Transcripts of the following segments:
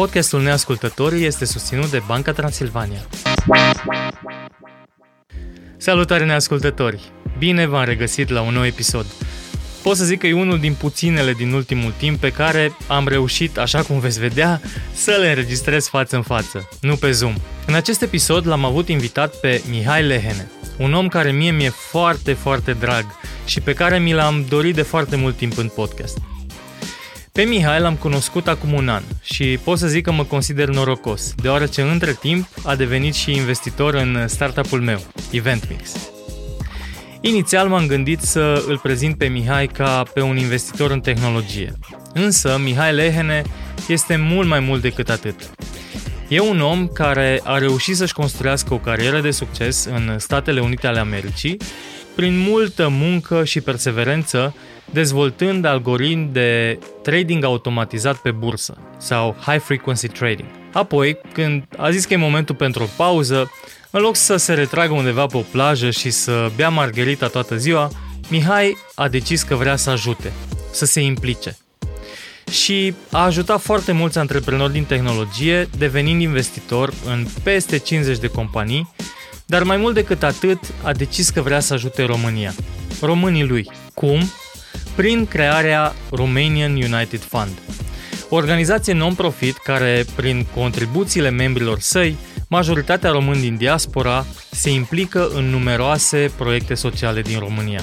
Podcastul Neascultătorii este susținut de Banca Transilvania. Salutare neascultători! Bine v-am regăsit la un nou episod. Pot să zic că e unul din puținele din ultimul timp pe care am reușit, așa cum veți vedea, să le înregistrez față în față, nu pe Zoom. În acest episod l-am avut invitat pe Mihai Lehene, un om care mie mi-e foarte, foarte drag și pe care mi l-am dorit de foarte mult timp în podcast. Pe Mihai l-am cunoscut acum un an și pot să zic că mă consider norocos, deoarece între timp a devenit și investitor în startup-ul meu, EventMix. Inițial m-am gândit să îl prezint pe Mihai ca pe un investitor în tehnologie. Însă Mihai Lehene este mult mai mult decât atât. E un om care a reușit să-și construiască o carieră de succes în Statele Unite ale Americii prin multă muncă și perseverență dezvoltând algoritmi de trading automatizat pe bursă sau high frequency trading. Apoi, când a zis că e momentul pentru o pauză, în loc să se retragă undeva pe o plajă și să bea margherita toată ziua, Mihai a decis că vrea să ajute, să se implice. Și a ajutat foarte mulți antreprenori din tehnologie, devenind investitor în peste 50 de companii, dar mai mult decât atât a decis că vrea să ajute România. Românii lui. Cum? Prin crearea Romanian United Fund, o organizație non-profit care, prin contribuțiile membrilor săi, majoritatea români din diaspora se implică în numeroase proiecte sociale din România.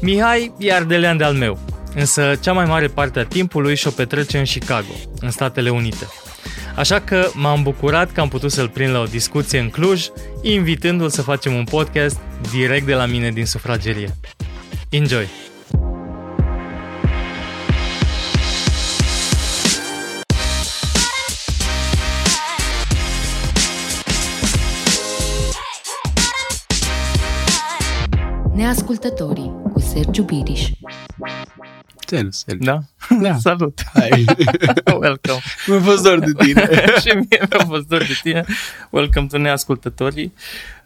Mihai e ardelean de al meu, însă cea mai mare parte a timpului și-o petrece în Chicago, în Statele Unite. Așa că m-am bucurat că am putut să-l prind la o discuție în Cluj, invitându-l să facem un podcast direct de la mine din sufragerie. Enjoy! Neascultătorii cu Sergiu Biriș. Țel, Sergiu. Da? Da. Salut! Hai. Welcome! Mi-a fost dor de tine. și mie mi-a fost dor de tine. Welcome to Neascultătorii.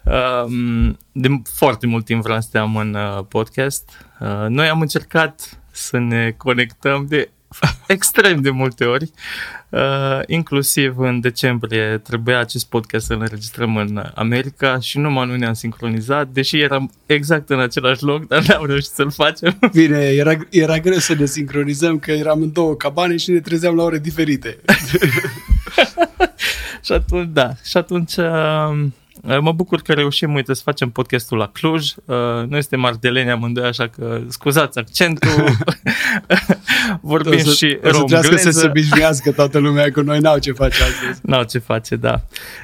Um, de foarte mult timp vreau să te am în uh, podcast. Uh, noi am încercat să ne conectăm de extrem de multe ori. Uh, inclusiv în decembrie trebuia acest podcast să-l înregistrăm în America și numai nu ne-am sincronizat, deși eram exact în același loc, dar n-am reușit să-l facem. Bine, era, era greu să ne sincronizăm că eram în două cabane și ne trezeam la ore diferite. și atunci, da, și atunci uh, mă bucur că reușim, uite, să facem podcastul la Cluj. Uh, noi suntem ardeleni amândoi, așa că scuzați accentul. Vorbim să, și o să trească să se romgleză. obișnuiască toată lumea că noi n-au ce face astăzi. N-au ce face, da.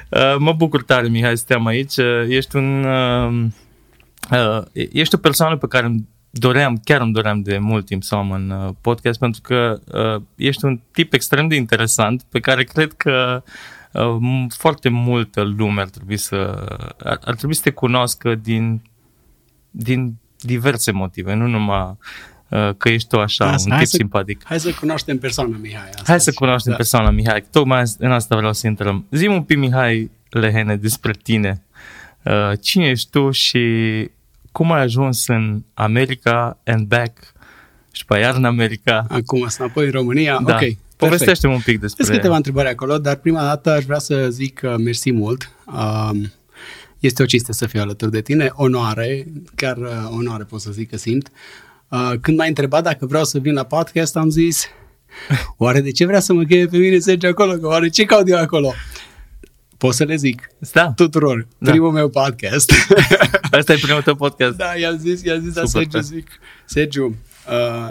Uh, mă bucur tare, Mihai, să te-am aici. Uh, Ești un... Uh, uh, ești o persoană pe care îmi doream, chiar îmi doream de mult timp să o am în uh, podcast, pentru că uh, ești un tip extrem de interesant, pe care cred că uh, m- foarte multă lume ar trebui să ar, ar trebui să te cunoască din, din diverse motive, nu numai uh, că ești tu așa, Asta, un hai tip să- simpatic. Hai să cunoaștem persoana Mihai astăzi. Hai să cunoaștem Da. persoana Mihai. Tocmai în asta vreau să intrăm. zi un pic, Mihai Lehene, despre tine. Uh, Cine ești tu și cum ai ajuns în America and back și pe iar în America? Acum să înapoi în România. Da. Ok, perfect. Povestește-mi un pic despre... Sunt câteva întrebări acolo, dar prima dată aș vrea să zic că mersi mult. Um, este o cinste să fiu alături de tine, onoare, chiar uh, onoare pot să zic că simt. Uh, când m-ai întrebat dacă vreau să vin la podcast, am zis, oare de ce vrea să mă cheie pe mine Sergiu acolo? Că oare ce caut eu acolo? Pot să le zic Da, tuturor, Da. primul meu podcast. asta e primul tău podcast. da, i-am zis, i-am zis la Super Sergiu, tare. zic, Sergiu, uh,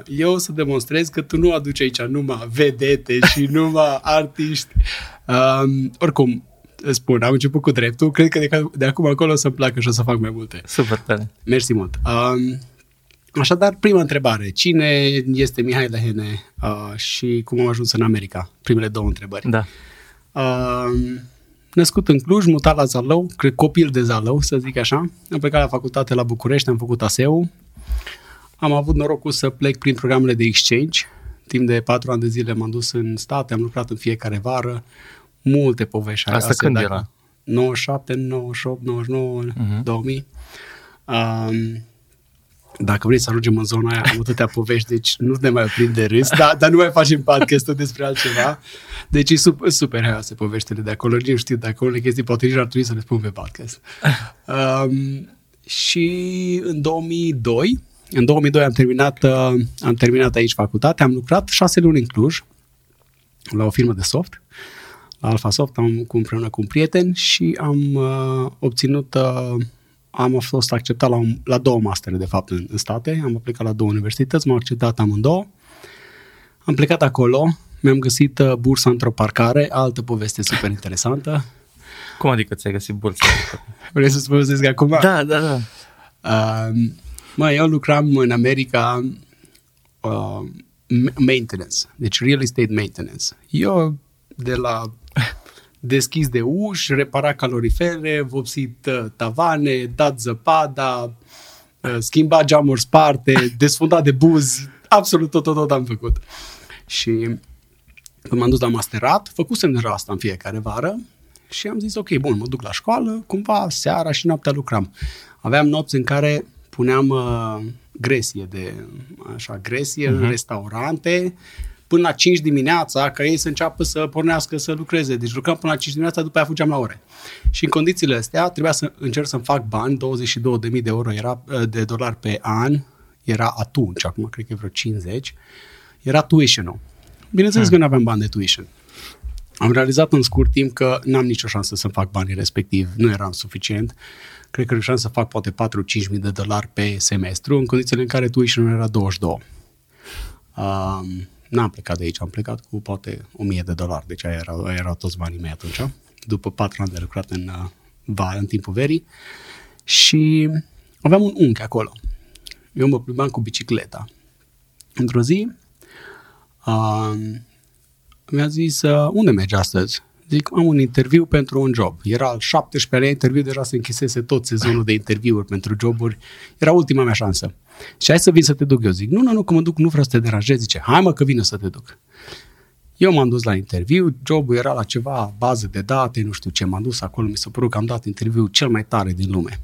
eu o să demonstrez că tu nu aduci aici numai vedete și numai artiști. Um, oricum, îți spun, am început cu dreptul, cred că de, de acum acolo o să-mi placă și o să fac mai multe. Super tare. Mersi mult. Um, așadar, prima întrebare. Cine este Mihai Lehene uh, și cum am ajuns în America? Primele două întrebări. Da. Uh, născut în Cluj, mutat la Zalău, cred copil de Zalău, să zic așa. Am plecat la facultate la București, am făcut ASEU. Am avut norocul să plec prin programele de exchange. Timp de patru ani de zile m-am dus în state, am lucrat în fiecare vară. Multe povești. Asta astea, când dacă- era? 97, 98, 99, Mhm. uh-huh. 2000. Um, dacă vrei să ajungem în zona aia, am atâtea povești, deci nu ne mai oprim de râs, dar, dar nu mai facem podcastul despre altceva. Deci e super, super haioase poveștile de acolo. Nu știu dacă unele chestii poate nici ar trebui să le spun pe podcast. Um, și în 2002, în 2002 am terminat, uh, am terminat aici facultatea, am lucrat șase luni în Cluj, la o firmă de soft, la Alpha Soft, am cu împreună cu un prieten și am uh, obținut uh, am fost acceptat la, un, la două mastere, de fapt, în, în state. Am aplicat la două universități, m-au acceptat amândouă. Am plecat acolo, mi-am găsit uh, bursa într-o parcare, altă poveste super interesantă. Cum adică ți-ai găsit bursa? Vrei să-ți povestesc acum? Da, da, da. Uh, mă, eu lucram în America uh, maintenance, deci real estate maintenance. Eu de la deschis de uși, repara calorifere, vopsit uh, tavane, dat zăpada, uh, schimba geamuri sparte, desfundat de buzi, absolut tot, tot, tot am făcut. Și când m-am dus la masterat, făcusem deja asta în fiecare vară și am zis, ok, bun, mă duc la școală, cumva seara și noaptea lucram. Aveam nopți în care puneam uh, gresie de, așa, gresie uh-huh. în mhm. restaurante, până la 5 dimineața ca ei să înceapă să pornească să lucreze. Deci lucram până la 5 dimineața, după aia fugeam la ore. Și în condițiile astea trebuia să încerc să-mi fac bani, 22.000 de euro era, de dolari pe an, era atunci, acum cred că e vreo 50, era tuition-ul. Bineînțeles hmm. că nu aveam bani de tuition. Am realizat în scurt timp că n-am nicio șansă să fac banii respectiv, nu eram suficient. Cred că reușeam să fac poate 4-5 mii de dolari pe semestru, în condițiile în care tuition era 22. Um, N-am plecat de aici, am plecat cu poate 1000 de dolari, deci aia erau, aia erau toți banii mei atunci, după patru ani de lucrat în uh, vară, în timpul verii. Și aveam un unchi acolo. Eu mă plimbam cu bicicleta. Într-o zi, uh, mi-a zis, uh, unde mergi astăzi? Zic, am un interviu pentru un job. Era al 17-lea interviu, deja se închisese tot sezonul de interviuri pentru joburi. Era ultima mea șansă. Și hai să vin să te duc. Eu zic, nu, nu, nu, că mă duc, nu vreau să te deranjez. Zice, hai mă că vin să te duc. Eu m-am dus la interviu, jobul era la ceva bază de date, nu știu ce, m-am dus acolo, mi s-a părut că am dat interviu cel mai tare din lume.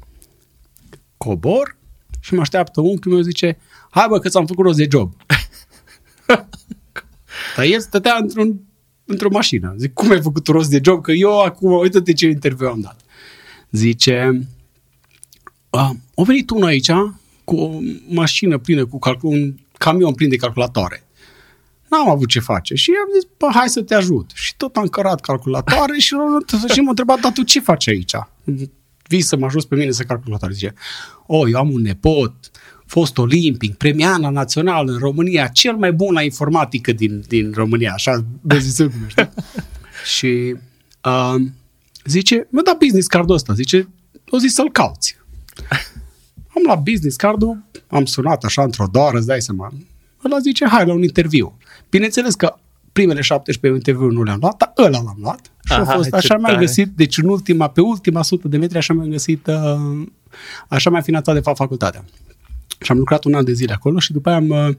Cobor și mă așteaptă unchiul meu, zice, hai bă că ți-am făcut rost de job. Dar el stătea într-un, într-o mașină. Zic, cum ai făcut rost de job? Că eu acum, uite-te ce interviu am dat. Zice, a, a venit unul aici cu o mașină plină cu calcul, un camion plin de calculatoare. N-am avut ce face. Și am zis, bă, hai să te ajut. Și tot am cărat calculatoare și, și m-a întrebat, dar tu ce faci aici? Vii să mă ajut pe mine să calculatoare. Zice, o, oh, eu am un nepot, fost olimpic, premiana național în România, cel mai bun la informatică din, din România, așa, beziză cum știi? și uh, zice, mi-a dat business cardul ăsta, zice, o zis să-l cauți. Am luat business cardul, am sunat așa într-o doară, îți dai seama. Ăla zice, hai la un interviu. Bineînțeles că primele 17 interviuri nu le-am luat, dar ăla l-am luat. Și Aha, a fost, așa mi-am găsit, deci în ultima, pe ultima sută de metri, așa mi-am găsit, uh, așa mi-am finanțat de fapt facultatea. Și am lucrat un an de zile acolo și după aia am, uh,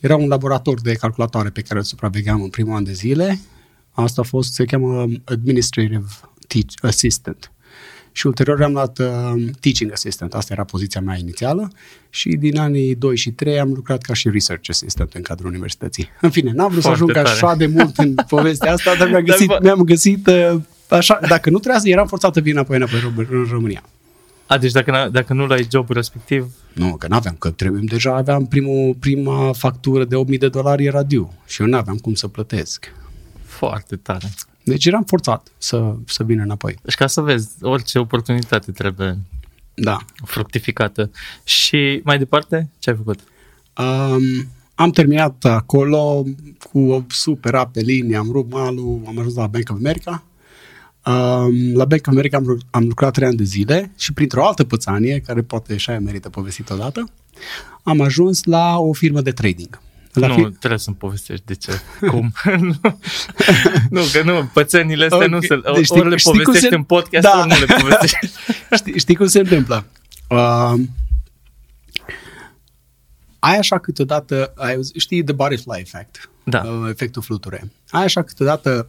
era un laborator de calculatoare pe care îl supravegheam în primul an de zile. Asta a fost, se cheamă Administrative Teach Assistant și ulterior am luat uh, teaching assistant, asta era poziția mea inițială și din anii 2 și 3 am lucrat ca și research assistant în cadrul universității. În fine, n-am vrut Foarte să ajung tare. așa de mult în povestea asta, dar mi-am găsit, dar, mi-am găsit uh, așa, dacă nu trebuia să eram forțat să vin înapoi înapoi în România. A, deci dacă, dacă nu l-ai jobul respectiv... Nu, că n-aveam, că trebuie, deja aveam primul, prima factură de 8.000 de dolari era due și eu n-aveam cum să plătesc. Foarte tare. Deci eram forțat să, să vină înapoi. Deci ca să vezi, orice oportunitate trebuie da. fructificată. Și mai departe, ce ai făcut? Um, am terminat acolo cu o super pe linie, am rupt malul, am ajuns la Bank of America. Um, la Bank of America am, am lucrat trei ani de zile și printr-o altă pățanie, care poate și aia merită povestit odată, am ajuns la o firmă de trading. La nu, fi... trebuie să-mi povestești de ce. Cum? nu, că nu, pățenile astea okay. nu se... Deci, ori le povestești se... în podcast, da. ori nu le povestești. știi, știi cum se întâmplă? Uh, ai așa câteodată, ai, știi The Butterfly Effect, da. uh, efectul fluture. Ai așa câteodată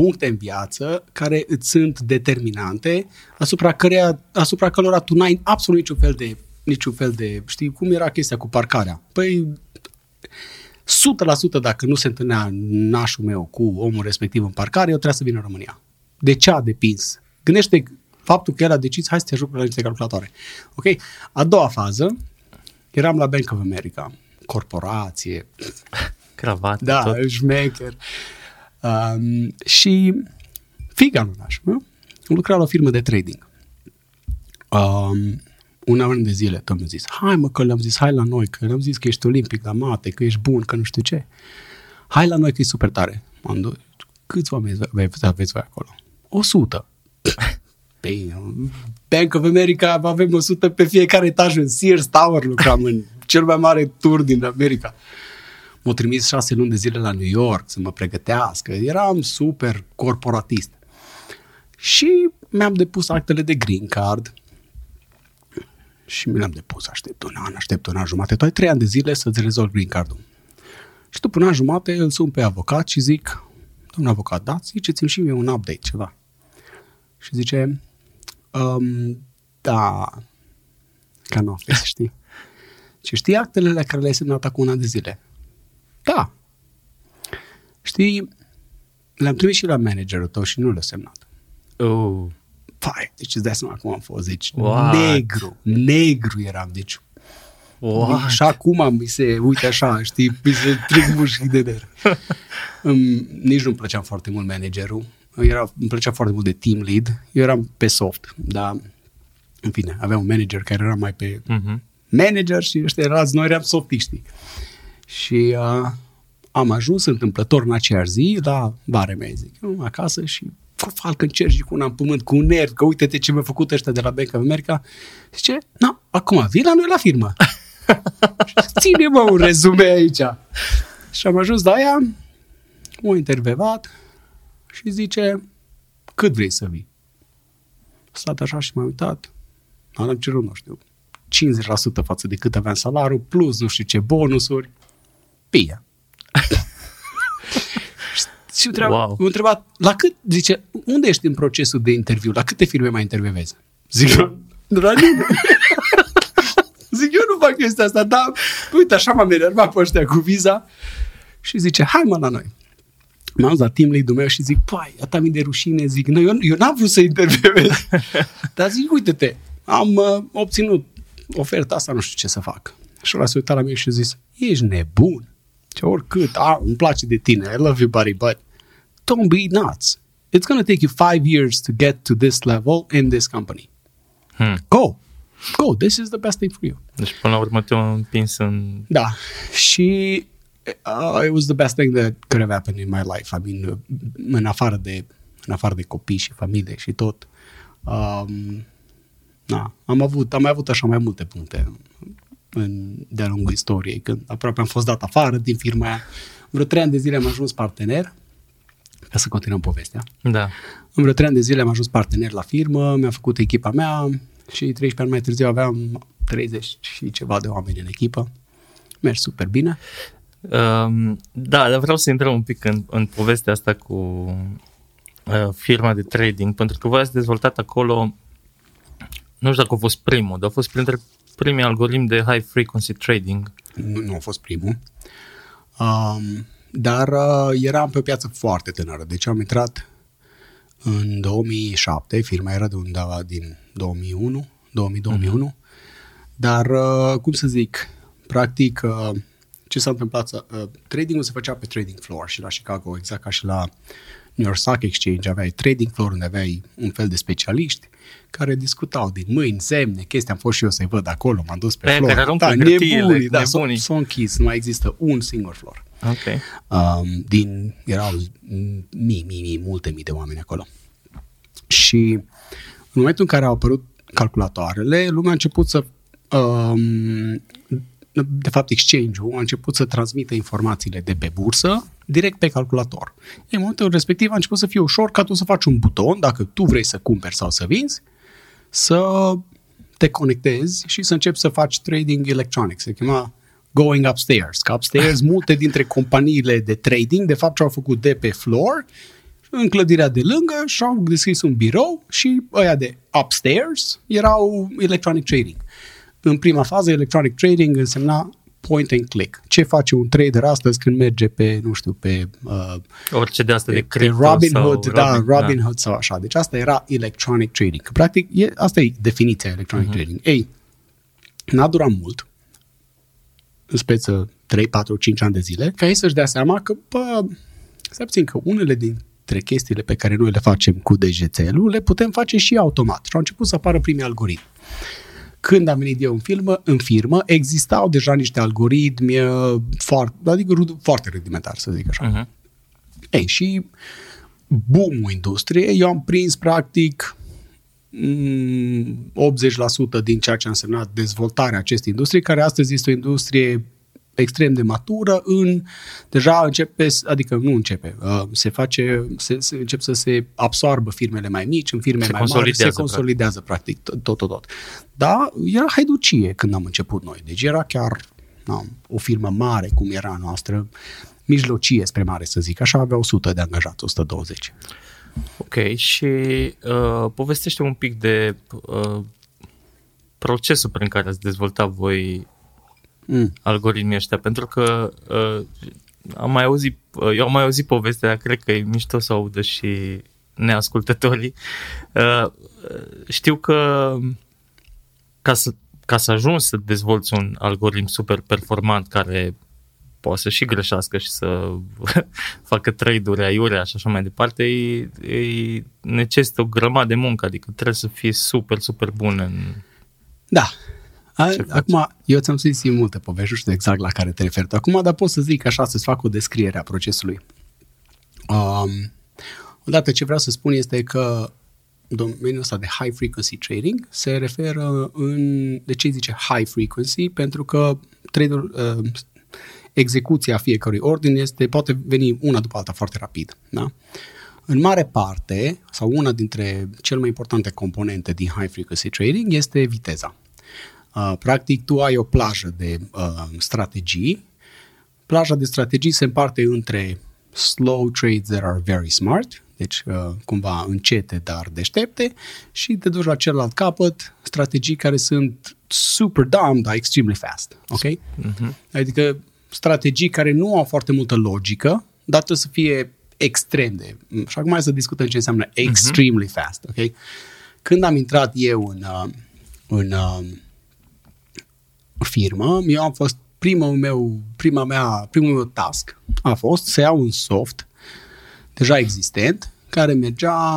puncte în viață care îți sunt determinante, asupra, căreia, asupra cărora tu n-ai absolut niciun fel de niciun fel de... Știi cum era chestia cu parcarea? Păi 100% dacă nu se întâlnea nașul meu cu omul respectiv în parcare, eu trebuia să vin în România. De ce a depins? Gândește faptul că el a decis, hai să te ajut la niște calculatoare. Ok? A doua fază, eram la Bank of America, corporație, Cravată, da, tot. șmecher. Um, și figa lui nașul meu lucra la o firmă de trading. Um, un an de zile tot mi-a zis, hai mă că le-am zis, hai la noi, că le-am zis că ești olimpic la mate, că ești bun, că nu știu ce. Hai la noi că e super tare. M-am dus. Câți oameni aveți, aveți voi acolo? 100. Bine, Bank of America avem 100 pe fiecare etaj în Sears Tower lucram în cel mai mare tur din America. M-au trimis șase luni de zile la New York să mă pregătească. Eram super corporatist. Și mi-am depus actele de green card și mi le-am depus, aștept un an, aștept un an jumate, tu ai trei ani de zile să-ți rezolvi green card-ul. Și după un an jumate îl sun pe avocat și zic, domnul avocat, da, ziceți-mi și mie un update, ceva. Și zice, um, da, ca în office, știi? Și știi actele la care le-ai semnat acum un an de zile? Da. Știi, le-am trimis și la managerul tău și nu le-a semnat. Uh, Pai, deci îți dai seama cum am fost, deci What? negru, negru eram, deci what? și acum mi se, uite așa, știi, mi se trec mușchi de der. Îmi, nici nu-mi plăcea foarte mult managerul, era, îmi plăcea foarte mult de team lead, eu eram pe soft, dar în fine, aveam un manager care era mai pe Mhm. manager și ăștia erați, noi eram softiști. Și uh, am ajuns întâmplător în aceeași zi la bare mea, zic, eu acasă și cu Falcon cer și cu una în pământ, cu un nerv, că uite-te ce mi-a făcut ăștia de la Bank of America. Zice, nu, acum vii la noi la firmă. Ține mă un rezume aici. Și am ajuns la ea, m-a intervievat și zice, cât vrei să vii? A stat așa și m-a uitat. Am cerut, nu știu, 50% față de cât aveam salariul, plus nu știu ce bonusuri. Bine. și întreba, Wow. wow. m-a întrebat, la cât, zice, unde ești în procesul de interviu? La câte firme mai intervievezi? Zic eu, la nimeni. Zic, eu nu fac chestia asta, dar uite, așa m-am enervat pe ăștia cu viza și zice, hai mă la noi. M-am dus la team lead-ul meu și zic, pai, atâta mi de rușine, zic, nu, eu, eu n-am vrut să intervievez. Dar zic, uite-te, am uh, obținut oferta asta, nu știu ce să fac. Și ăla s-a uitat la mine și a zis, ești nebun. Ce oricât, a, îmi place de tine, I love you, buddy, but don't be nuts. It's gonna take you five years to get to this level in this company. Hmm. Go. Go. This is the best thing for you. Deci până la urmă te-au împins în... Da. Și uh, it was the best thing that could have happened in my life. I mean, uh, în afară de, în afară de copii și familie și tot. Um, na, am avut, am mai avut așa mai multe puncte în, de-a lungul istoriei, când aproape am fost dat afară din firma aia. Vreo trei ani de zile am ajuns partener, ca să continuăm povestea. Da. În vreo trei ani de zile am ajuns partener la firmă, mi-am făcut echipa mea și 13 ani mai târziu aveam 30 și ceva de oameni în echipă. Mergi super bine. Um, da, dar vreau să intrăm un pic în, în povestea asta cu uh, firma de trading, pentru că voi ați dezvoltat acolo, nu știu dacă a fost primul, dar a fost printre primii algoritmi de high frequency trading. Nu, nu a fost primul. Um, dar uh, eram pe o piață foarte tânără. Deci am intrat în 2007, firma era de undeva din 2001, 2000-2001. Dar, uh, cum să zic, practic, uh, ce s-a întâmplat? Uh, tradingul se făcea pe trading floor și la Chicago, exact ca și la New York Stock Exchange, aveai trading floor unde aveai un fel de specialiști care discutau din mâini, semne, chestii. Am fost și eu să-i văd acolo, m-am dus pe, Pe floor. care aruncă da, hârtiile, nebunii, da, s-au, nebunii. s-au închis, nu mai există un singur floor. Ok. Um, din, erau mii, mii, mii, multe mii de oameni acolo. Și în momentul în care au apărut calculatoarele, lumea a început să um, de fapt exchange-ul a început să transmită informațiile de pe bursă direct pe calculator. În momentul respectiv a început să fie ușor ca tu să faci un buton, dacă tu vrei să cumperi sau să vinzi, să te conectezi și să începi să faci trading electronic. Se chema going upstairs. Că upstairs, multe dintre companiile de trading, de fapt, ce-au făcut de pe floor, în clădirea de lângă și-au deschis un birou și ăia de upstairs erau electronic trading. în prima fază, electronic trading însemna point and click. Ce face un trader astăzi când merge pe, nu știu, pe... Uh, Orice de asta de pe crypto Robinhood, sau da, Robin, Robinhood sau așa. Deci asta era electronic trading. Că, practic, e, asta e definiția electronic uh-huh. trading. Ei, n-a durat mult, în speță 3, 4, 5 ani de zile, ca ei să-și dea seama că, bă, stai puțin că unele dintre chestiile pe care noi le facem cu DGTL-ul le putem face și automat. Și au început să apară primii algoritmi. Când am venit eu în firmă, în firmă existau deja niște algoritmi uh, foarte, adică rud- foarte rudimentari, să zic așa. Uh-huh. Ei, și boom-ul industriei, eu am prins practic mm, 80% din ceea ce a însemnat dezvoltarea acestei industrie, care astăzi este o industrie extrem de matură în deja începe, adică nu începe, uh, se face, se, se încep să se absorbă firmele mai mici în firme Se mai mari, se consolidează, consolidează practic tot, tot, tot. Da, era haiducie când am început noi, deci era chiar na, o firmă mare cum era a noastră, mijlocie spre mare să zic, așa avea 100 de angajați, 120. Ok, și uh, povestește un pic de uh, procesul prin care ați dezvoltat voi Mm. algoritmii ăștia, pentru că uh, am mai auzit, uh, eu am mai auzit povestea, cred că e mișto să audă și neascultătorii. Uh, uh, știu că ca să, ca să ajungi să dezvolți un algoritm super performant care poate să și greșească și să facă trade-uri aiurea și așa mai departe, e, e necesită o grămadă de muncă, adică trebuie să fii super, super bun în... Da. A, Ce faci? acum, eu ți-am zis multe povești, nu știu exact la care te referi tu acum, dar pot să zic așa, să-ți fac o descriere a procesului. Um, odată ce vreau să spun este că domeniul ăsta de high frequency trading se referă în, de ce zice high frequency? Pentru că trade-ul, uh, execuția fiecărui ordin este, poate veni una după alta foarte rapid. Da? În mare parte, sau una dintre cele mai importante componente din high frequency trading este viteza. Uh, practic, tu ai o plajă de uh, strategii. Plaja de strategii se împarte între slow trades that are very smart, deci uh, cumva încete, dar deștepte, și te duci la celălalt capăt, strategii care sunt super dumb, dar extremely fast. Ok? Uh-huh. Adică strategii care nu au foarte multă logică, dar trebuie să fie extrem de... Și acum hai să discutăm ce înseamnă extremely uh-huh. fast. Ok? Când am intrat eu în, uh, în uh, firmă, eu am fost primul meu, prima mea, primul meu task a fost să iau un soft deja existent care mergea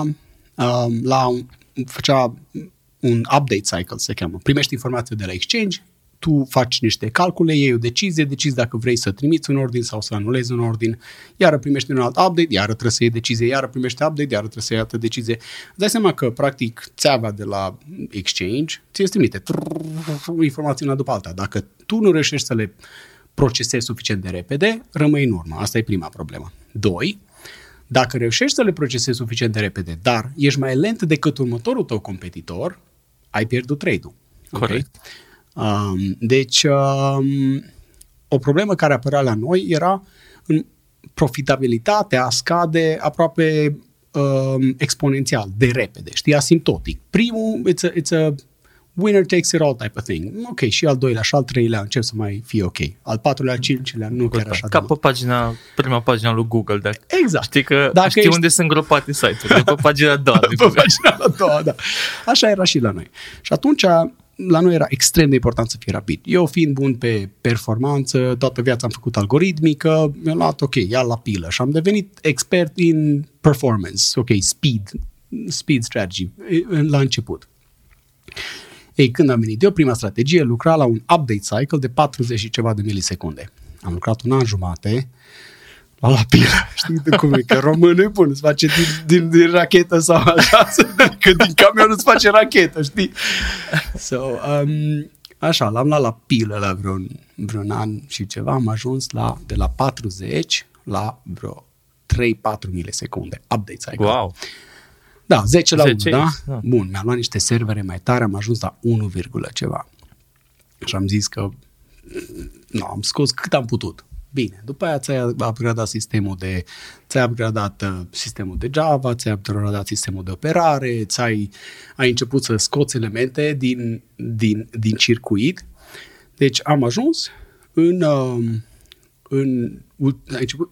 um, la un, făcea un update cycle se cheamă. Primești informația de la exchange, tu faci niște calcule, iei o decizie, decizi dacă vrei să trimiți un ordin sau să anulezi un ordin, iară primești un alt update, iară trebuie să iei decizie, iară primești update, iară trebuie să iei altă decizie. Îți dai seama că, practic, țeava de la exchange ți îți trimite trrr, informații una după alta. Dacă tu nu reușești să le procesezi suficient de repede, rămâi în urmă. Asta e prima problemă. Doi, dacă reușești să le procesezi suficient de repede, dar ești mai lent decât următorul tău competitor, ai pierdut trade-ul. Corect. Um, deci, um, o problemă care apărea la noi era în profitabilitatea scade aproape um, exponențial, de repede, știi, asimptotic. Primul, it's a, it's a winner takes it all type of thing. Ok, și al doilea și al treilea încep să mai fie ok. Al patrulea, al cincilea, nu chiar așa. de Ca mult. pe pagina, prima pagina lui Google, dacă Exact. știi că Dacă Dacă știi ești- unde sunt gropate site-urile, pe pagina a doua. de pe Google. pagina a doua, da. Așa era și la noi. Și atunci, la noi era extrem de important să fie rapid. Eu fiind bun pe performanță, toată viața am făcut algoritmică, mi-am luat, ok, ia la pilă și am devenit expert in performance, ok, speed, speed strategy, e, la început. Ei, când am venit eu, prima strategie lucra la un update cycle de 40 și ceva de milisecunde. Am lucrat un an jumate, la la pilă, știi de cum e, că românul e bun, îți face din, din, din rachetă sau așa, că din camion îți face rachetă, știi? So, um, așa, l-am luat la pilă la vreun, vreun an și ceva, am ajuns la, de la 40 la vreo 3-4 milisecunde, update cycle. Wow. Da, 10 la 1, 10, da? da. Bun, mi-am luat niște servere mai tare, am ajuns la 1, virgulă ceva. Și am zis că nu, am scos cât am putut. Bine, după aia ți-ai upgradat sistemul de, ți-ai upgradat uh, sistemul de Java, ți-ai upgradat sistemul de operare, ți-ai ai început să scoți elemente din, din, din circuit. Deci am ajuns în, uh, în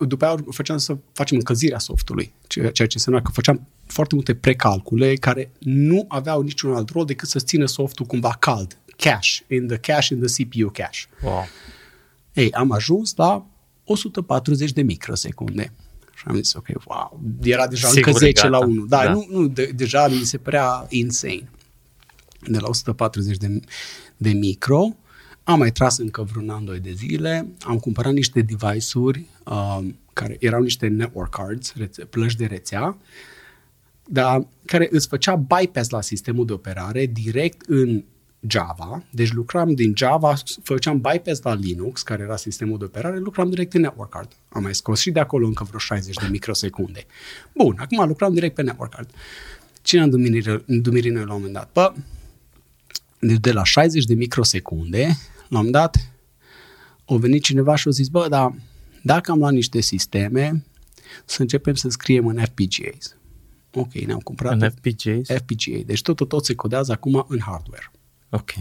după aia făceam să facem încălzirea softului, ceea ce înseamnă că făceam foarte multe precalcule care nu aveau niciun alt rol decât să țină softul cumva cald, cache, in the cache, in the CPU cache. Wow. Ei, am ajuns la 140 de microsecunde. Și am zis, ok, wow, era deja Sigur, încă 10 gata. la 1. Da, da. nu, nu de, deja mi se părea insane. De la 140 de, de micro, am mai tras încă vreun an, doi de zile, am cumpărat niște device-uri uh, care erau niște network cards, rețe- plăci de rețea, dar care îți făcea bypass la sistemul de operare direct în Java, deci lucram din Java, făceam bypass la Linux, care era sistemul de operare, lucram direct în network card. Am mai scos și de acolo încă vreo 60 de microsecunde. Bun, acum lucram direct pe network card. Cine am dumirit noi la un moment dat? Bă, deci de la 60 de microsecunde, la un moment dat, a venit cineva și a zis, bă, dar dacă am luat niște sisteme, să începem să scriem în FPGAs. Ok, ne-am cumpărat în FPGAs? FPGA. Deci tot, tot se codează acum în hardware. Ok.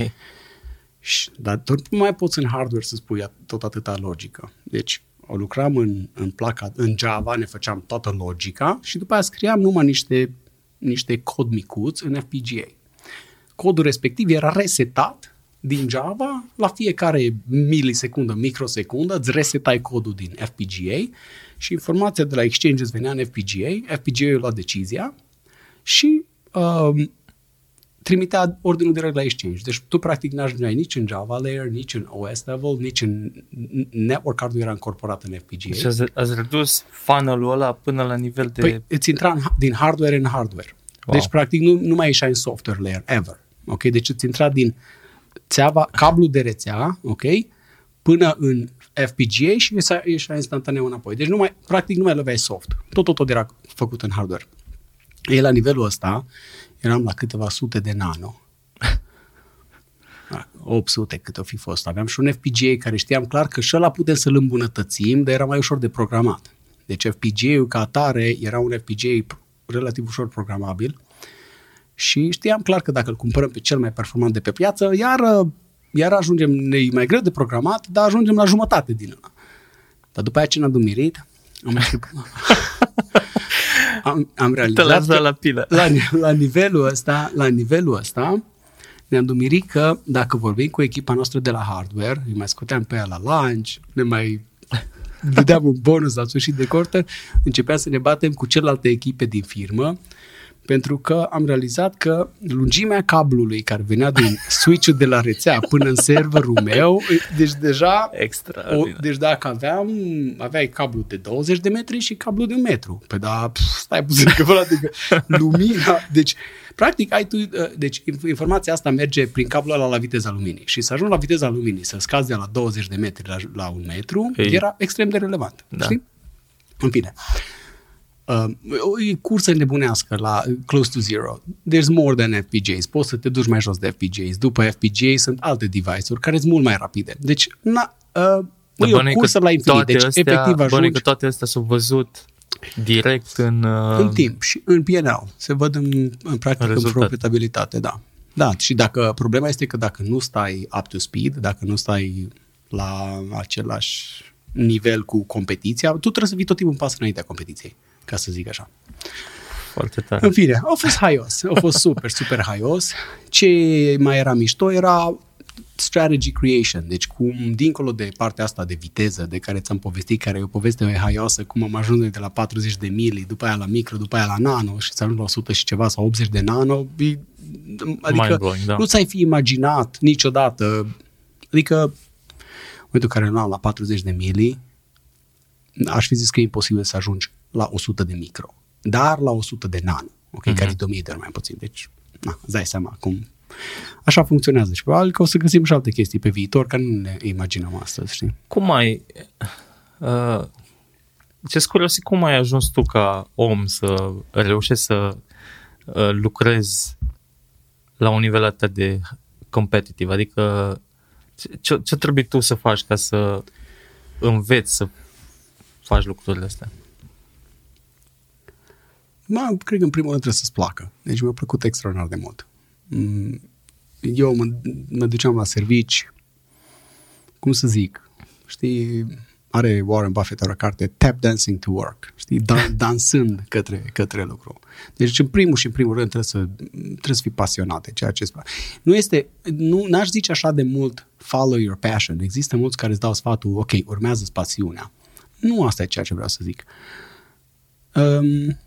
Și, dar tot nu mai poți în hardware să spui tot atâta logică. Deci o lucram în, în placa, în Java, ne făceam toată logica și după aia scriam numai niște, niște cod micuți în FPGA. Codul respectiv era resetat din Java la fiecare milisecundă, microsecundă, îți resetai codul din FPGA și informația de la Exchange îți venea în FPGA, FPGA-ul lua decizia și uh, trimitea ordinul direct la Exchange. Deci tu practic n-ajungeai nici în Java layer, nici în OS level, nici în network card era incorporat în FPGA. Și ați, ați redus funnel-ul ăla până la nivel de... Păi îți intra în, din hardware în hardware. Wow. Deci practic nu, nu mai ieșai în software layer, ever. Ok? Deci îți intra din țeava, cablu de rețea, ok? Până în FPGA și ieșea instantaneu înapoi. Deci nu mai, practic nu mai loveai soft. Tot, tot, tot era făcut în hardware. E la nivelul ăsta, eram la câteva sute de nano. 800 cât o fi fost. Aveam și un FPGA care știam clar că și ăla putem să-l îmbunătățim, dar era mai ușor de programat. Deci FPGA-ul ca atare era un FPGA relativ ușor programabil și știam clar că dacă îl cumpărăm pe cel mai performant de pe piață, iar, iar ajungem, ne mai greu de programat, dar ajungem la jumătate din ăla. Dar după aia ce ne-a dumirit, am am, am realizat că la, pilă. La, la, nivelul ăsta, la nivelul ăsta ne-am dumirit că dacă vorbim cu echipa noastră de la hardware, îi mai scoteam pe ea la lunch, ne mai dădeam un bonus la sfârșit de quarter, începeam să ne batem cu celelalte echipe din firmă pentru că am realizat că lungimea cablului care venea din switch de la rețea până în serverul meu, deci deja... Extra. O, deci dacă aveam, aveai cablu de 20 de metri și cablu de un metru. Păi da, pf, stai puțin că adică lumina, deci practic ai tu, uh, deci informația asta merge prin cablul ăla la viteza luminii și să ajungi la viteza luminii, să scazi de la 20 de metri la, la un metru, Ei. era extrem de relevant. Da. Știi? În fine. Uh, e cursă nebunească la close to zero. There's more than FPGAs. Poți să te duci mai jos de FPGAs. După FPGA sunt alte device-uri care sunt mult mai rapide. Deci, na, uh, e o cursă la infinit. Deci, astea, efectiv, ajungi... că toate astea s-au văzut direct în... Uh... În timp și în PNL. Se văd în, în practic în, în profitabilitate, da. Da, și dacă problema este că dacă nu stai up to speed, dacă nu stai la același nivel cu competiția, tu trebuie să vii tot timpul un pas înaintea competiției ca să zic așa. Foarte tare. În fine, a fost haios. A fost super, super haios. Ce mai era mișto era strategy creation, deci cum dincolo de partea asta de viteză de care ți-am povestit, care e o poveste mai haioasă, cum am ajuns de la 40 de mili, după aia la micro, după aia la nano și ți am la 100 și ceva sau 80 de nano, adică da. nu ți-ai fi imaginat niciodată, adică în momentul în care nu am la 40 de mili, aș fi zis că e imposibil să ajungi la 100 de micro, dar la 100 de nano, okay, uh-huh. care e de 1000 de ori mai puțin. Deci, na, îți dai seama cum așa funcționează și probabil că o să găsim și alte chestii pe viitor, că nu ne imaginăm astăzi, știi? Cum ai... Uh, ce curios, cum ai ajuns tu ca om să reușești să uh, lucrezi la un nivel atât de competitiv? Adică ce, ce trebuie tu să faci ca să înveți să faci lucrurile astea? Ma, cred că în primul rând trebuie să-ți placă. Deci mi-a plăcut extraordinar de mult. Mm, eu mă, mă duceam la servici, cum să zic, știi, are Warren Buffett o carte Tap Dancing to Work, știi, dan- dansând către, către lucru. Deci în primul și în primul rând trebuie să, trebuie să fii pasionat de ceea ce îți Nu este, nu, n-aș zice așa de mult follow your passion. Există mulți care îți dau sfatul, ok, urmează pasiunea. Nu asta e ceea ce vreau să zic. Um,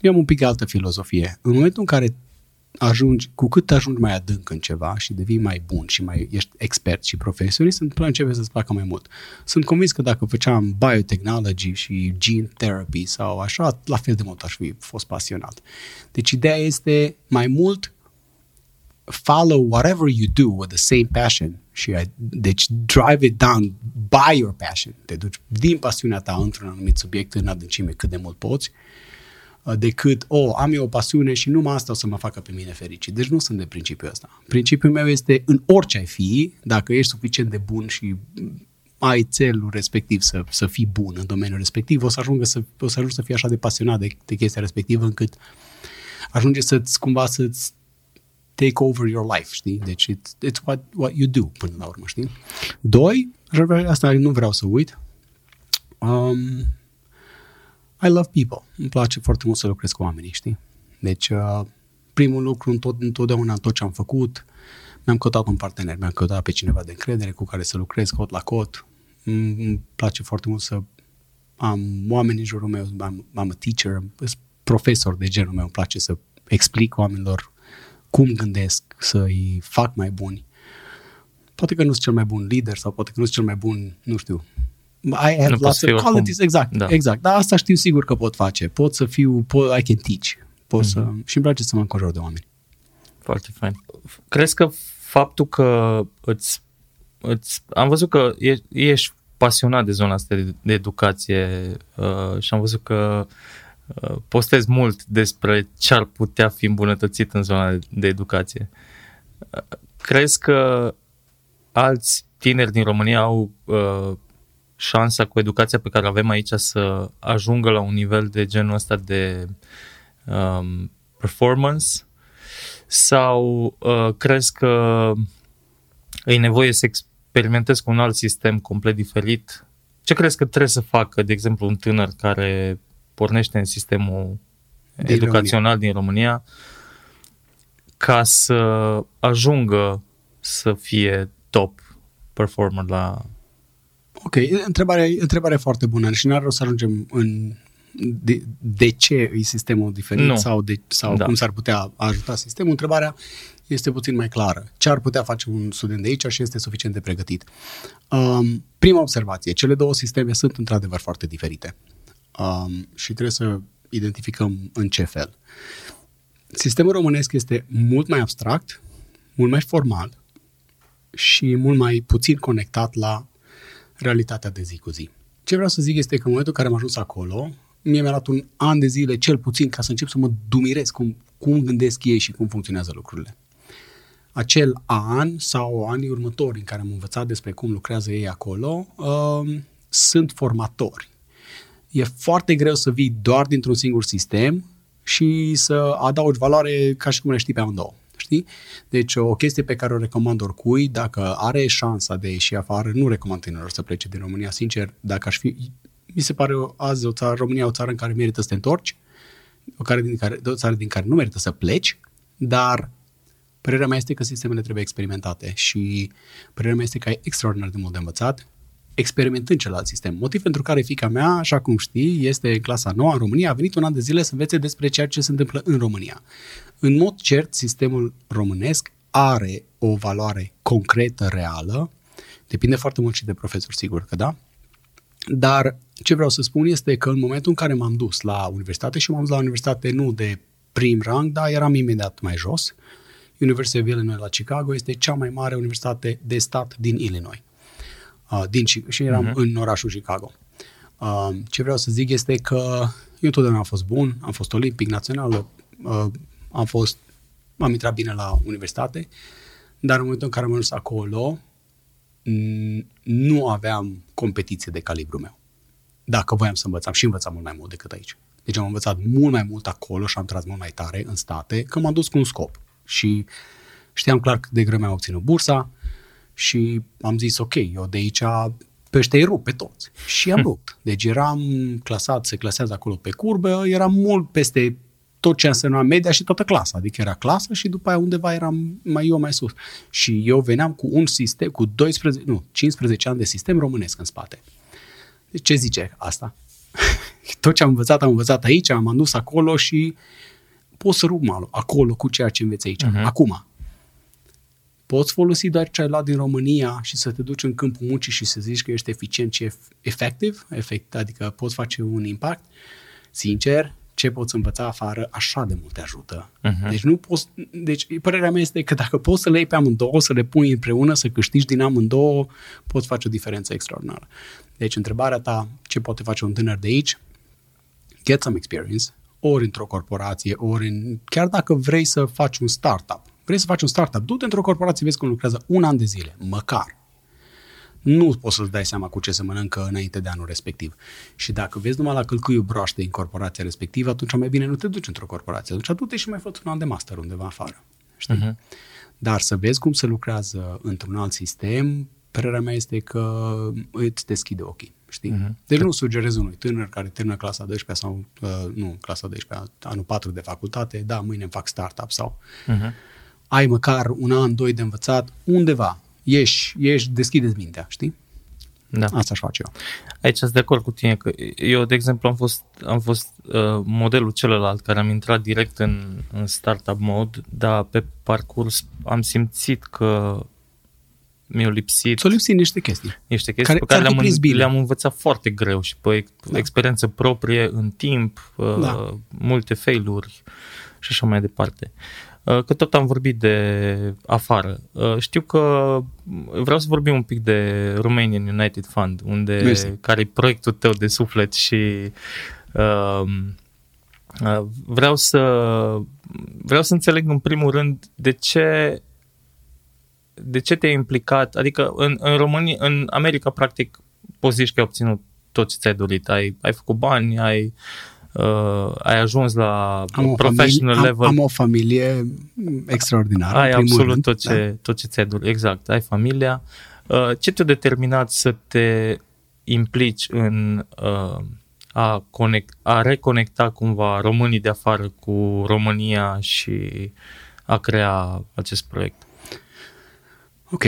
eu am un pic altă filozofie. În momentul în care ajungi, cu cât ajungi mai adânc în ceva și devii mai bun și mai ești expert și profesionist, întâmplă începe să-ți placă mai mult. Sunt convins că dacă făceam biotechnology și gene therapy sau așa, la fel de mult aș fi fost pasionat. Deci ideea este mai mult follow whatever you do with the same passion și deci drive it down by your passion. Te duci din pasiunea ta într-un anumit subiect în adâncime cât de mult poți Uh, decât, o, oh, am eu o pasiune și numai asta o să mă facă pe mine fericit. Deci nu sunt de principiul ăsta. Principiul meu este, în orice ai fi, dacă ești suficient de bun și ai țelul respectiv să, să fii bun în domeniul respectiv, o să ajungă să, o să ajungi să fii așa de pasionat de, de chestia respectivă încât ajunge să-ți cumva să-ți take over your life, știi? Deci it's, it's what, what you do până la urmă, știi? Doi, asta nu vreau să uit, um, I love people. Îmi place foarte mult să lucrez cu oamenii, știi? Deci, uh, primul lucru în tot, întotdeauna în tot ce am făcut, mi-am căutat un partener, mi-am căutat pe cineva de încredere cu care să lucrez cot la cot. Îmi place foarte mult să am oameni în jurul meu, am, am a teacher, profesor de genul meu, îmi place să explic oamenilor cum gândesc, să-i fac mai buni. Poate că nu sunt cel mai bun lider sau poate că nu sunt cel mai bun, nu știu, I have nu lots of qualities, exact, da. exact. Dar asta știu sigur că pot face. Pot să fiu, pot, I can teach. Pot mm-hmm. să, mhm. și îmi place să mă înconjur de oameni. Foarte fain. Crezi că faptul că îți, îți am văzut că e, ești pasionat de zona asta de, de educație uh, și am văzut că uh, postezi mult despre ce ar putea fi îmbunătățit în zona de, de educație. Uh, crezi că alți tineri din România au uh, șansa cu educația pe care avem aici să ajungă la un nivel de genul ăsta de um, performance sau uh, crezi că e nevoie să experimentezi cu un alt sistem complet diferit? Ce crezi că trebuie să facă, de exemplu, un tânăr care pornește în sistemul din educațional România. din România ca să ajungă să fie top performer la Ok, întrebarea, întrebarea foarte bună și n-ar rost să ajungem în de, de ce e sistemul diferit nu. sau, de, sau da. cum s-ar putea ajuta sistemul. Întrebarea este puțin mai clară. Ce ar putea face un student de aici și este suficient de pregătit? Um, prima observație. Cele două sisteme sunt într-adevăr foarte diferite um, și trebuie să identificăm în ce fel. Sistemul românesc este mult mai abstract, mult mai formal și mult mai puțin conectat la realitatea de zi cu zi. Ce vreau să zic este că în momentul în care am ajuns acolo, mie mi-a luat un an de zile, cel puțin, ca să încep să mă dumirez cum, cum gândesc ei și cum funcționează lucrurile. Acel an sau anii următori în care am învățat despre cum lucrează ei acolo, uh, sunt formatori. E foarte greu să vii doar dintr-un singur sistem și să adaugi valoare ca și cum le știi pe amândouă știi? Deci o chestie pe care o recomand oricui, dacă are șansa de a ieși afară, nu recomand tinerilor să plece din România, sincer, dacă aș fi, mi se pare azi o țară, România o țară în care merită să te întorci, o, care din care, o țară din care nu merită să pleci, dar părerea mea este că sistemele trebuie experimentate și părerea mea este că ai extraordinar de mult de învățat experimentând celălalt sistem. Motiv pentru care fica mea, așa cum știi, este în clasa nouă în România, a venit un an de zile să învețe despre ceea ce se întâmplă în România. În mod cert, sistemul românesc are o valoare concretă, reală, depinde foarte mult și de profesor, sigur că da, dar ce vreau să spun este că în momentul în care m-am dus la universitate și m-am dus la universitate nu de prim rang, dar eram imediat mai jos, University of Illinois la Chicago este cea mai mare universitate de stat din Illinois. Uh, din, și eram uh-huh. în orașul Chicago. Uh, ce vreau să zic este că eu întotdeauna am fost bun, am fost olimpic național, uh, am fost, am intrat bine la universitate, dar în momentul în care am ajuns acolo, nu aveam competiție de calibru meu. Dacă voiam să învățam și învățam mult mai mult decât aici. Deci am învățat mult mai mult acolo și am tras mult mai tare în state, că m-am dus cu un scop. Și știam clar cât de greu mi-am obținut bursa și am zis, ok, eu de aici pe ăștia îi rup pe toți. Și am rupt. Deci eram clasat, se clasează acolo pe curbă, eram mult peste tot ce însemna media și toată clasa. Adică era clasă și după aia undeva eram mai eu mai sus. Și eu veneam cu un sistem, cu 12, nu, 15 ani de sistem românesc în spate. Deci ce zice asta? tot ce am învățat, am învățat aici, am dus acolo și poți să rup malul acolo cu ceea ce înveți aici. Uh-huh. Acum, poți folosi doar ce ai luat din România și să te duci în câmpul muncii și să zici că ești eficient și efectiv, efect, adică poți face un impact. Sincer, ce poți învăța afară așa de mult te ajută. Uh-huh. Deci nu poți, deci părerea mea este că dacă poți să le iei pe amândouă, să le pui împreună, să câștigi din amândouă, poți face o diferență extraordinară. Deci întrebarea ta, ce poate face un tânăr de aici? Get some experience, ori într-o corporație, ori în, chiar dacă vrei să faci un startup. Vrei să faci un startup, du-te într-o corporație, vezi cum lucrează un an de zile, măcar nu poți să-ți dai seama cu ce se mănâncă înainte de anul respectiv. Și dacă vezi numai la călcâiul broaște în corporația respectivă, atunci mai bine nu te duci într-o corporație. Atunci du-te și mai fă un an de master undeva afară. Știi? Uh-huh. Dar să vezi cum se lucrează într-un alt sistem, părerea mea este că îți deschide ochii. Știi? Uh-huh. Deci nu sugerez unui tânăr care termină clasa 12 sau, uh, nu, clasa 12, anul 4 de facultate, da, mâine îmi fac startup sau... Uh-huh. Ai măcar un an, doi de învățat undeva, ieși, ieși, deschideți mintea, știi? Da. Asta aș face eu. Aici sunt de acord cu tine că eu, de exemplu, am fost, am fost uh, modelul celălalt care am intrat direct în, în startup mode, dar pe parcurs am simțit că mi-au lipsit... S-au lipsit niște chestii. Niște chestii care, pe care le-am, în, le-am învățat foarte greu și pe da. experiență proprie, în timp, uh, da. multe failuri și așa mai departe. Uh, că tot am vorbit de afară. Uh, știu că vreau să vorbim un pic de Romanian United Fund, unde Mersi. care e proiectul tău de suflet și uh, uh, vreau să vreau să înțeleg în primul rând de ce de ce te-ai implicat, adică în, în România, în America practic poți zici că ai obținut tot ce ți-ai dorit, ai, ai făcut bani, ai uh, uh, ai ajuns la am professional familie, level. Am, am o familie extraordinară. Ai absolut rând, tot, ce, da. tot ce ți-ai dorit. Exact, ai familia. Uh, ce te-a determinat să te implici în uh, a, conect, a reconecta cumva românii de afară cu România și a crea acest proiect? Ok.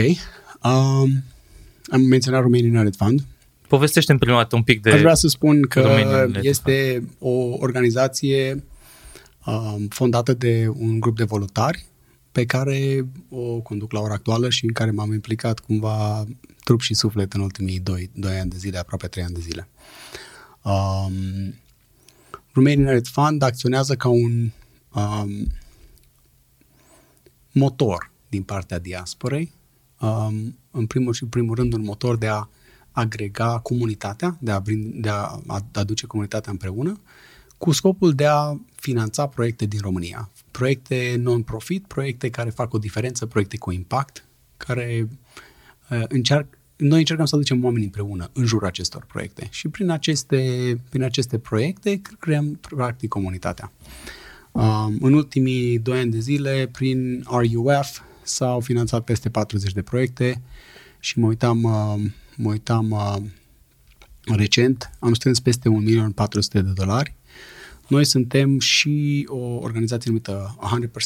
Um, am menționat Romanian United Fund. Povestește în prima dată un pic de... Aș vrea să spun că este o organizație um, fondată de un grup de voluntari pe care o conduc la ora actuală și în care m-am implicat cumva trup și suflet în ultimii 2, 2 ani de zile, aproape 3 ani de zile. Um, Romanian Merit Fund acționează ca un um, motor din partea diasporei, um, în primul și primul rând un motor de a agrega comunitatea, de a, de a aduce comunitatea împreună, cu scopul de a finanța proiecte din România. Proiecte non-profit, proiecte care fac o diferență, proiecte cu impact, care uh, încearcă noi încercăm să aducem oameni împreună în jurul acestor proiecte și prin aceste, prin aceste proiecte creăm practic comunitatea. Um, în ultimii doi ani de zile, prin RUF s-au finanțat peste 40 de proiecte și mă uitam uh, mă uitam uh, recent, am strâns peste 1.400.000 de dolari. Noi suntem și o organizație numită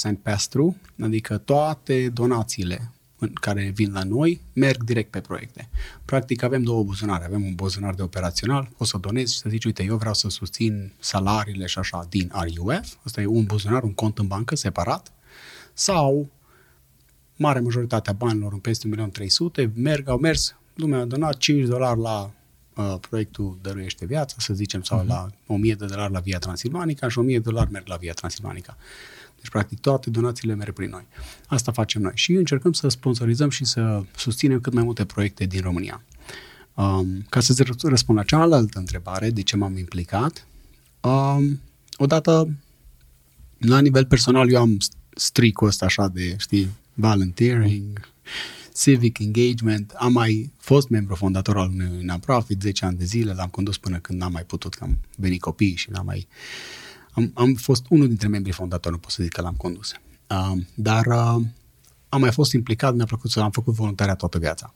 100% Pass-Through, adică toate donațiile care vin la noi merg direct pe proiecte. Practic avem două buzunare. Avem un buzunar de operațional, o să donezi și să zici, uite, eu vreau să susțin salariile și așa din RUF, asta e un buzunar, un cont în bancă separat, sau mare majoritatea banilor, în peste 1.300.000, merg, au mers lumea a donat 5 dolari la uh, proiectul Dăruiește Viața, să zicem, sau uh-huh. la 1000 de dolari la Via Transilvanica și 1000 de dolari merg la Via Transilvanica. Deci, practic, toate donațiile merg prin noi. Asta facem noi. Și încercăm să sponsorizăm și să susținem cât mai multe proiecte din România. Um, ca să răspund la cealaltă întrebare, de ce m-am implicat, um, odată, la nivel personal, eu am stricul ăsta așa de, știi, volunteering, civic engagement. Am mai fost membru fondator al unui non-profit 10 ani de zile, l-am condus până când n-am mai putut, că am venit copii și n-am mai... Am, am fost unul dintre membrii fondatori, nu pot să zic că l-am condus. Uh, dar uh, am mai fost implicat, mi-a plăcut să am făcut voluntariat toată viața.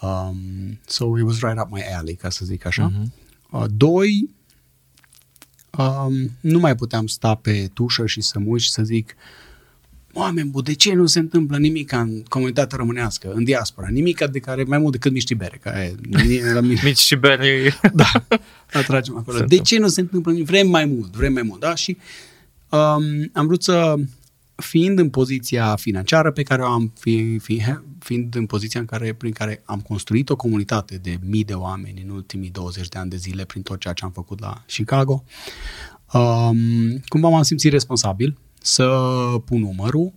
Um, so it was right up my alley, ca să zic așa. Uh-huh. Uh, doi, um, nu mai puteam sta pe tușă și să mă uit și să zic oameni buni, de ce nu se întâmplă nimic în comunitatea românească, în diaspora? Nimic de care mai mult decât mici bere. Ca e, la mine. mici și bere. da, atragem acolo. De ce nu se întâmplă nimic? Vrem mai mult, vrem mai mult. Da? Și um, am vrut să fiind în poziția financiară pe care o am, fi, fi, fiind în poziția în care, prin care am construit o comunitate de mii de oameni în ultimii 20 de ani de zile prin tot ceea ce am făcut la Chicago, um, cumva m-am simțit responsabil să pun numărul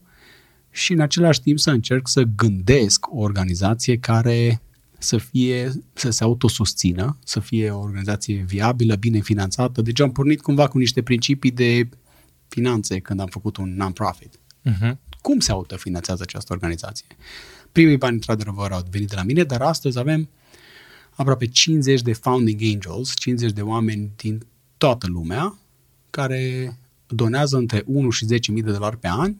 și în același timp să încerc să gândesc o organizație care să fie, să se autosusțină, să fie o organizație viabilă, bine finanțată. Deci am pornit cumva cu niște principii de finanțe când am făcut un non-profit. Uh-huh. Cum se autofinanțează această organizație? Primii bani, într-adevăr, au venit de la mine, dar astăzi avem aproape 50 de founding angels, 50 de oameni din toată lumea, care donează între 1 și 10.000 de dolari pe an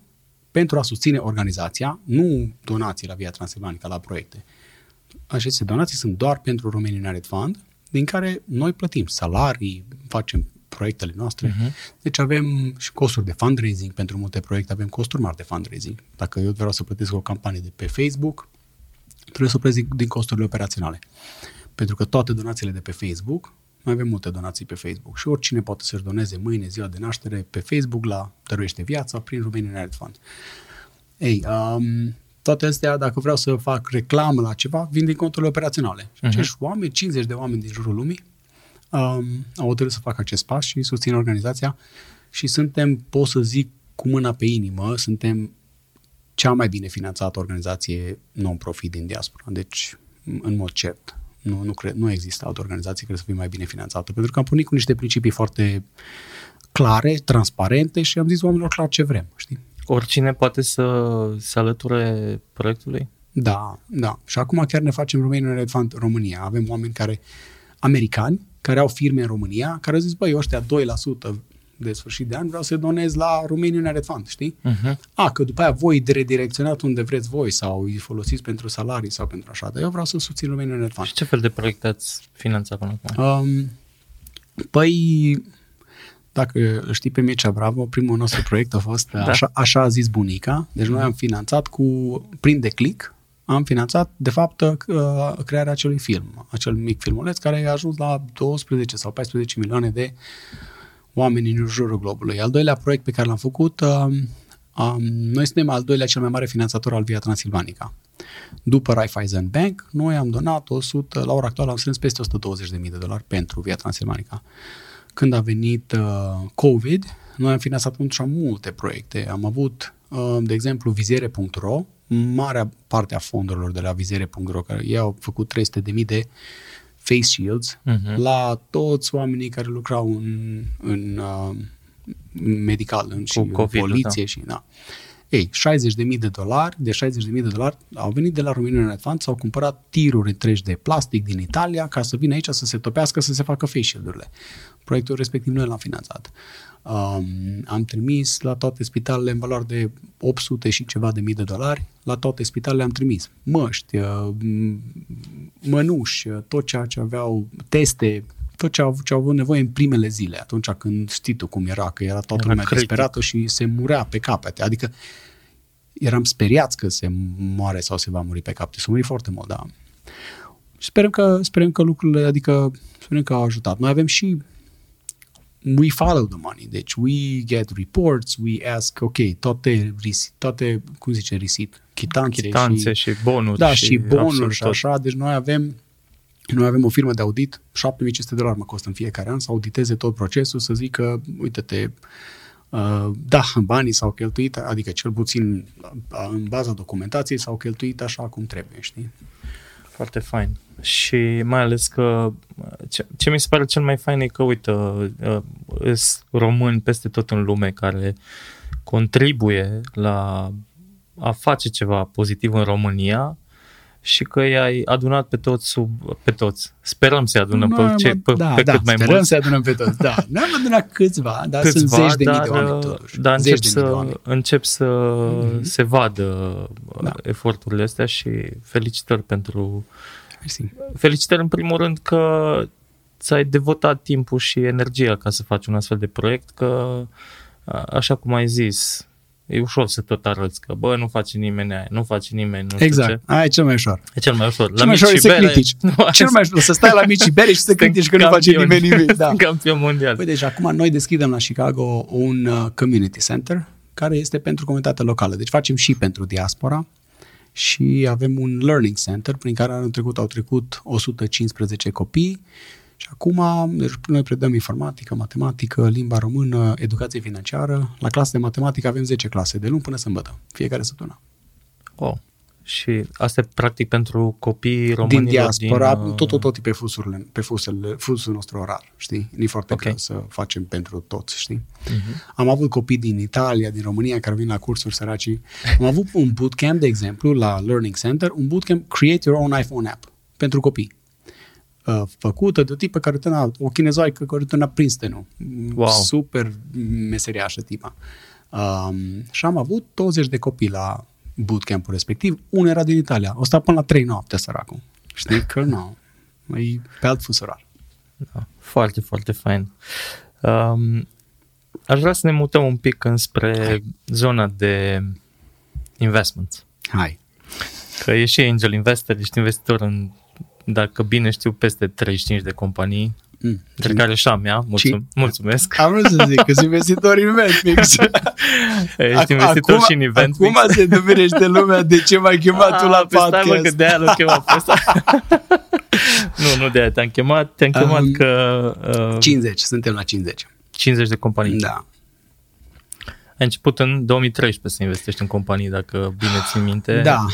pentru a susține organizația, nu donații la Via Transilvanica, la proiecte. Aceste donații sunt doar pentru Romanian United Fund, din care noi plătim salarii, facem proiectele noastre. Uh-huh. Deci avem și costuri de fundraising pentru multe proiecte, avem costuri mari de fundraising. Dacă eu vreau să plătesc o campanie de pe Facebook, trebuie să plătesc din costurile operaționale. Pentru că toate donațiile de pe Facebook, mai avem multe donații pe Facebook și oricine poate să-și doneze mâine ziua de naștere pe Facebook la Dăruiește Viața prin Romanian United Fund. Ei, um, toate astea, dacă vreau să fac reclamă la ceva, vin din conturile operaționale. Și uh-huh. acești oameni, 50 de oameni din jurul lumii, um, au hotărât să facă acest pas și susțin organizația și suntem, pot să zic cu mâna pe inimă, suntem cea mai bine finanțată organizație non-profit din diaspora. Deci, în mod cert, nu, nu, cred, nu există altă organizație care să fie mai bine finanțată, pentru că am punit cu niște principii foarte clare, transparente și am zis oamenilor clar ce vrem, știi? Oricine poate să se alăture proiectului? Da, da. Și acum chiar ne facem Romanian Red Fund România. Avem oameni care, americani, care au firme în România, care au zis, băi, ăștia 2% de sfârșit de an vreau să donez la Romanian Red Fund, știi? Uh-huh. A, că după aia voi redirecționat unde vreți voi sau îi folosiți pentru salarii sau pentru așa, dar eu vreau să susțin Romanian Red Fund. Și ce fel de proiecte ați finanțat până acum? Um, păi, dacă știi pe Mircea Bravo, primul nostru proiect a fost da. așa, așa a zis bunica, deci noi am finanțat cu, prin declic, am finanțat, de fapt, uh, crearea acelui film, acel mic filmuleț care a ajuns la 12 sau 14 milioane de oameni în jurul globului. Al doilea proiect pe care l-am făcut, um, um, noi suntem al doilea cel mai mare finanțator al Via Transilvanica. După Raiffeisen Bank, noi am donat 100, la ora actuală am strâns peste 120.000 de dolari pentru Via Transilvanica. Când a venit uh, COVID, noi am finanțat multe proiecte. Am avut, uh, de exemplu, viziere.ro, marea parte a fondurilor de la viziere.ro, care ei au făcut 300.000 de face shields uh-huh. la toți oamenii care lucrau în, în uh, medical, în, și în poliție da. și da. Ei, 60.000 de dolari, de 60.000 de dolari au venit de la Romania United Fund, s-au cumpărat tiruri întregi de plastic din Italia ca să vină aici să se topească, să se facă face shield-urile. Proiectul respectiv noi l-am finanțat. Um, am trimis la toate spitalele în valoare de 800 și ceva de mii de dolari. La toate spitalele am trimis măști, uh, mănuși, uh, tot ceea ce aveau, teste, tot ce au, ce au avut nevoie în primele zile, atunci când știi tu cum era, că era toată lumea disperată și se murea pe capete. Adică eram speriați că se moare sau se va muri pe capete. Se muri foarte mult, da. Și sperăm că, sperăm că lucrurile, adică sperăm că au ajutat. Noi avem și we follow the money. Deci we get reports, we ask, ok, toate, toate cum zice, receipt, chitanțe, chitanțe și, și bonuri. Da, și, și bonuri și așa. Deci noi avem noi avem o firmă de audit, 7500 de dolari mă costă în fiecare an să auditeze tot procesul, să zică, uite-te, uh, da, banii s-au cheltuit, adică cel puțin uh, în baza documentației s-au cheltuit așa cum trebuie, știi? Foarte fain. Și mai ales că ce, ce mi se pare cel mai fain e că, uite, uh, sunt români peste tot în lume care contribuie la a face ceva pozitiv în România și că i-ai adunat pe toți sub, pe toți. Sperăm să-i adunăm Nu, pe, ce, mă, pe, da, pe da, cât mai sperăm mulți. să adunăm pe toți, da. Ne-am adunat câțiva, dar sunt câțiva, zeci de dar, mii de oameni totuși. Dar zeci încep de mii de să, oameni. încep să Mhm. se vadă Da. da. eforturile astea și felicitări pentru... Mersi. Felicitări în primul rând că ți-ai devotat timpul și energia ca să faci un astfel de proiect, că a- așa cum ai zis, e ușor să tot arăți că, bă, nu face nimeni aia, nu face nimeni, nu știu ce. Exact, aia e cel mai ușor. E cel mai ușor. Cel mai ușor e să bere, critici. Nu, Cel mai ușor să stai la mici bere și să suntem critici că nu face campioni. nimeni nimic. Da. Suntem campion mondial. Păi deci acum noi deschidem la Chicago un uh, community center care este pentru comunitatea locală. Deci facem și pentru diaspora și avem un learning center prin care anul trecut au trecut 115 copii și acum deci noi predăm informatică, matematică, limba română, educație financiară. La clase de matematică avem 10 clase de luni până sâmbătă, fiecare săptămână. Wow. Și asta e practic pentru copiii românilor din diaspora, din, uh, tot, tot, tot pe fusurile, pe fusurile, fusul nostru orar, știi? E foarte Ok. greu să facem pentru toți, știi? Mhm. Am avut copii din Italia, din România, care vin la cursuri săracii. Am avut un bootcamp, de exemplu, la Learning Center, un bootcamp Create Your Own iPhone App pentru copii. Uh, făcută de o tipă care tăna, o chinezoaică care tăna Princeton-ul. Wow. Super meseriașă tipa. Um, și am avut 20 de copii la bootcamp-ul respectiv. Unul era din Italia. O sta până la 3 noapte, săracul. Știi că nu. E pe alt fus orar. Da, foarte, foarte fain. Um, aș vrea să ne mutăm un pic înspre zona de investments. Hai. Că e și angel investor, ești investitor în, dacă bine știu, peste 35 de companii, Mm. între care și a mea, mulțum, mulțumesc. Am vrut să zic că sunt investitor în Eventmix. Ești investitor și în event. Acum se dumerește lumea de ce m-ai chemat tu la Ah, păi Stai mă, că podcast. de-aia l-am chemat pe ăsta. nu, nu de-aia te-am chemat. Te-am chemat Um, că uh, 50, suntem la 50. 50 de companii. Da. Ai început în 2013 să investești în companii, dacă bine țin minte. Da.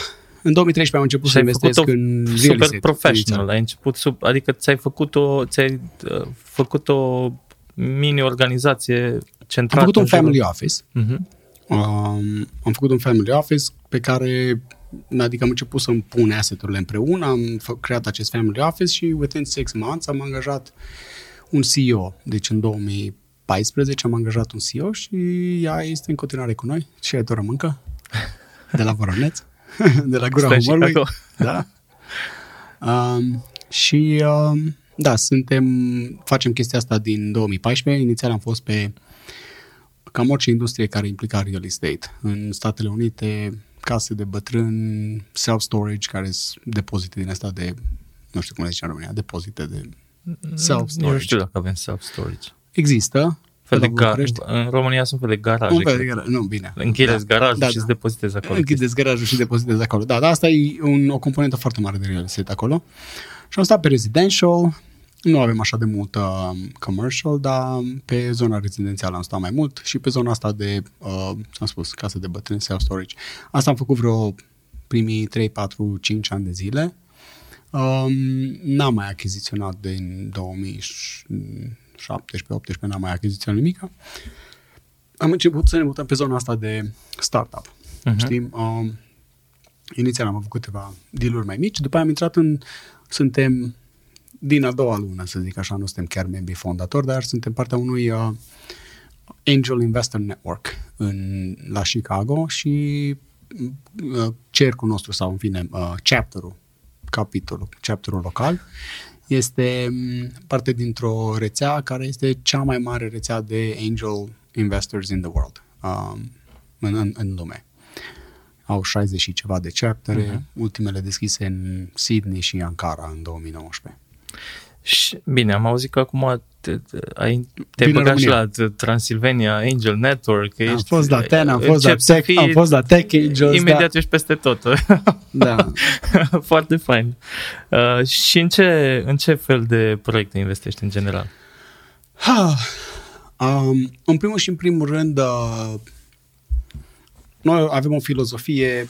În 2013 am început Și să ai investesc făcut-o în real super estate. professional. Ai început sub, adică ți-ai făcut o, ți-ai uh, făcut o mini organizație Am centrată. făcut un în jurul- family office. Mhm. Um, am făcut un family office pe care adică am început să-mi pun asset-urile împreună, am fă, creat acest family office și within six months am angajat un CEO. Deci în 2014 am angajat un CEO și ea este în continuare cu noi și ea doar mâncă de la Voroneț, de la Gura Stai în Umorului. Chicago. Da. Um, și um, da, suntem, facem chestia asta din 2014. Inițial am fost pe cam orice industrie care implica real estate. În Statele Unite, case de bătrân, self-storage, care sunt depozite din asta de, nu știu cum le zice în România, depozite de Nu self-storage. știu dacă avem self-storage. Există. Fel pe de la gar- București. în România sunt fel de garaje. Un fel de cred. garaj. Nu, bine. Închideți garajul Da, și da. îți depozitezi acolo. Închideți garajul și depozitezi acolo. Da, dar asta e un, o componentă foarte mare de real estate acolo. Și am stat pe residential, nu avem așa de mult uh, commercial, dar pe zona rezidențială am stat mai mult și pe zona asta de, uh, am spus, casă de bătrâni, self-storage. Asta am făcut vreo primii 3, 4, 5 ani de zile. Um, n-am mai achiziționat din 2017-18, n-am mai achiziționat nimic. Am început să ne mutăm pe zona asta de startup. Mhm. Uh-huh. Știi? Um, inițial am avut câteva deal mai mici, după aia am intrat în, suntem din a doua lună, să zic așa, nu suntem chiar membri fondatori, dar suntem partea unui uh, Angel Investor Network în, la Chicago și uh, cercul nostru sau în fine uh, chapterul, capitolul, chapterul local este m, parte dintr-o rețea care este cea mai mare rețea de angel investors in the world um, în, în, în lume. Au 60 și ceva de chaptere, Mhm. uh-huh. ultimele deschise în Sydney și Ankara în 2019. Și, bine, am auzit că acum te, te, ai, te-ai Vin în băgat și la România. Transylvania Angel Network. Am ești- fost la TEN, am fost la începi să Tech, fii- am fost la Tech Angels, Imediat ești peste tot. da. Foarte fain. Uh, și în ce, în ce fel de proiecte investești în general? Ha, um, în primul și în primul rând, uh, noi avem o filozofie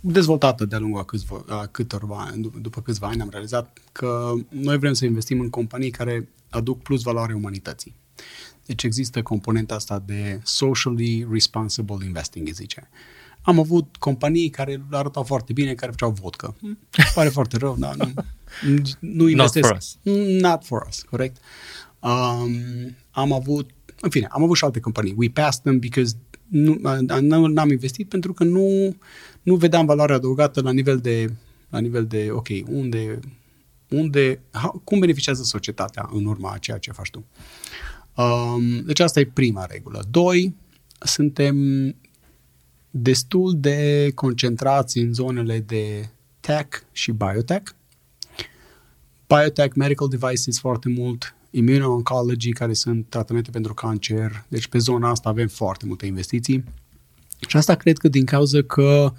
dezvoltată de-a lungul a câțiva, a câtorva ani, după, după câțiva ani am realizat că noi vrem să investim în companii care aduc plus valoare umanității. Deci există componenta asta de socially responsible investing, îi zice. Am avut companii care arătau foarte bine, care făceau vodcă. Hmm, Pare foarte rău, dar nu, nu investesc. for us. Not for us, corect. Um, am avut, în fine, am avut și alte companii. We passed them because nu, nu, n-am investit pentru că nu, nu vedeam valoare adăugată la nivel de, la nivel de ok, unde, unde, how, cum beneficiază societatea în urma a ceea ce faci tu. Um, deci asta e prima regulă. Doi, suntem destul de concentrați în zonele de tech și biotech. Biotech, medical devices foarte mult, immuno-oncology, care sunt tratamente pentru cancer. Deci pe zona asta avem foarte multe investiții. Și asta cred că din cauza că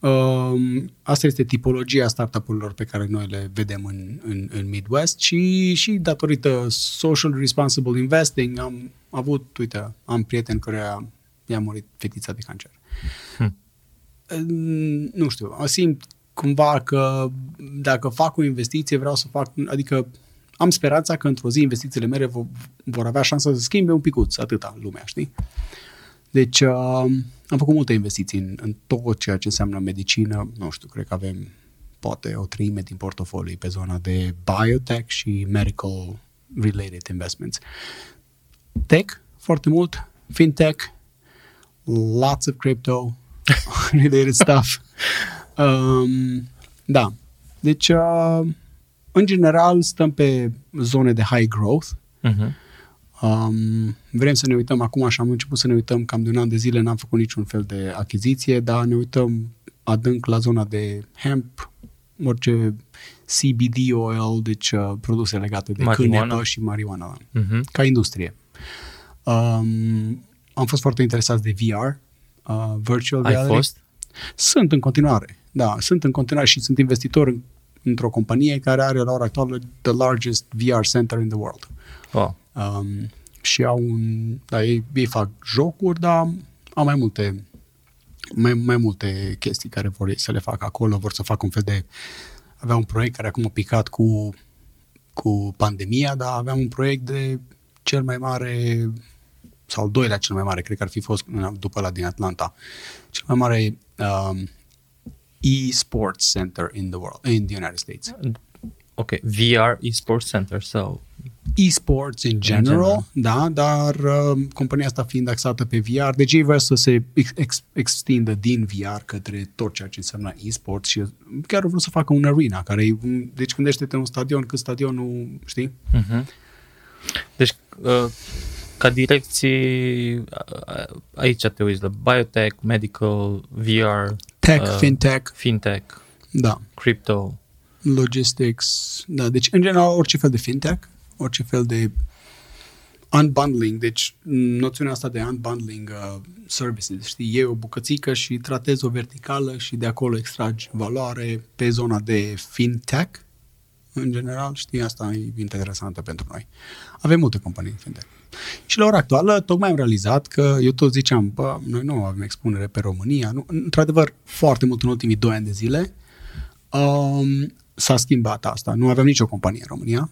um, asta este tipologia startup-urilor pe care noi le vedem în, în, în Midwest și, și datorită social responsible investing am avut, uite, am prieten care i-a murit fetița de cancer. Hmm. Nu știu, simt cumva că dacă fac o investiție vreau să fac, adică am speranța că într-o zi investițiile mele vor, vor avea șansa să schimbe un picuț, atâta lumea, știi? Deci uh, am făcut multe investiții în, în tot ceea ce înseamnă medicină, nu știu, cred că avem poate o treime din portofolii pe zona de biotech și medical related investments. Tech, foarte mult, fintech, lots of crypto related stuff. Um, da. Deci, uh, în general, stăm pe zone de high growth. Uh-huh. Um, vrem să ne uităm acum și am început să ne uităm cam de un an de zile, n-am făcut niciun fel de achiziție, dar ne uităm adânc la zona de hemp, orice CBD oil, deci uh, produse legate de Marijuana. cânepă și marijuana, Uh-huh. ca industrie. Um, am fost foarte interesați de VR, uh, virtual Ai reality. fost? Sunt în continuare, da, sunt în continuare și sunt investitor în, într-o companie care are la ora actuală the largest VR center in the world. Wow. Um, și au un, da, ei, ei fac jocuri, dar au mai multe mai, mai multe chestii care vor ei să le facă acolo, vor să facă un fel de avea un proiect care acum a picat cu cu pandemia, dar aveam un proiect de cel mai mare sau al doilea cel mai mare, cred că ar fi fost după la din Atlanta, cel mai mare um, e-sports center in the world, in the United States. Ok, VR eSports Center, so e-sports in general, general. da, dar uh, compania asta fiind axată pe VR, deci ei vreau să se ex- ex- extindă din VR către tot ceea ce înseamnă e-sports și chiar vreau să facă un arena, care e, un- deci gândește-te un stadion, când stadionul, știi? uh-huh. Deci, uh, ca direcții, uh, aici te uiți la biotech, medical, VR, Tech, Uh, fintech, fintech, da, crypto. logistics, da, deci în general orice fel de fintech, orice fel de unbundling, deci noțiunea asta de unbundling uh, services, știi, iei o bucățică și tratezi o verticală și de acolo extragi valoare pe zona de fintech, în general, știi, asta e interesantă pentru noi. Avem multe companii în fintech. Și la ora actuală, tocmai am realizat că eu tot ziceam, bă, noi nu avem expunere pe România. Nu, într-adevăr, foarte mult în ultimii doi ani de zile um, s-a schimbat asta. Nu aveam nicio companie în România.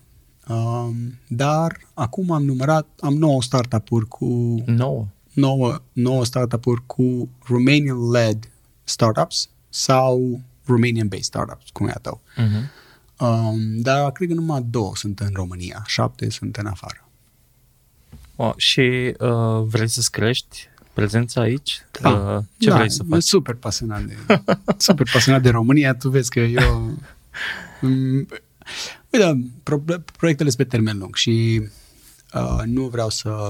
Um, dar acum am numărat, am 9 startup-uri cu Nouă. 9, 9 startup-uri cu Romanian-led startups sau Romanian-based startups, cum e a tău. Uh-huh. Um, dar cred că numai două sunt în România, șapte sunt în afară. Wow. Și uh, vrei să-ți crești prezența aici? Da. Uh, ce da, vrei să sunt faci? super pasionat de, super pasionat de România. Tu vezi că eu... Mm, Uite, pro- proiectele sunt pe termen lung și uh, nu vreau să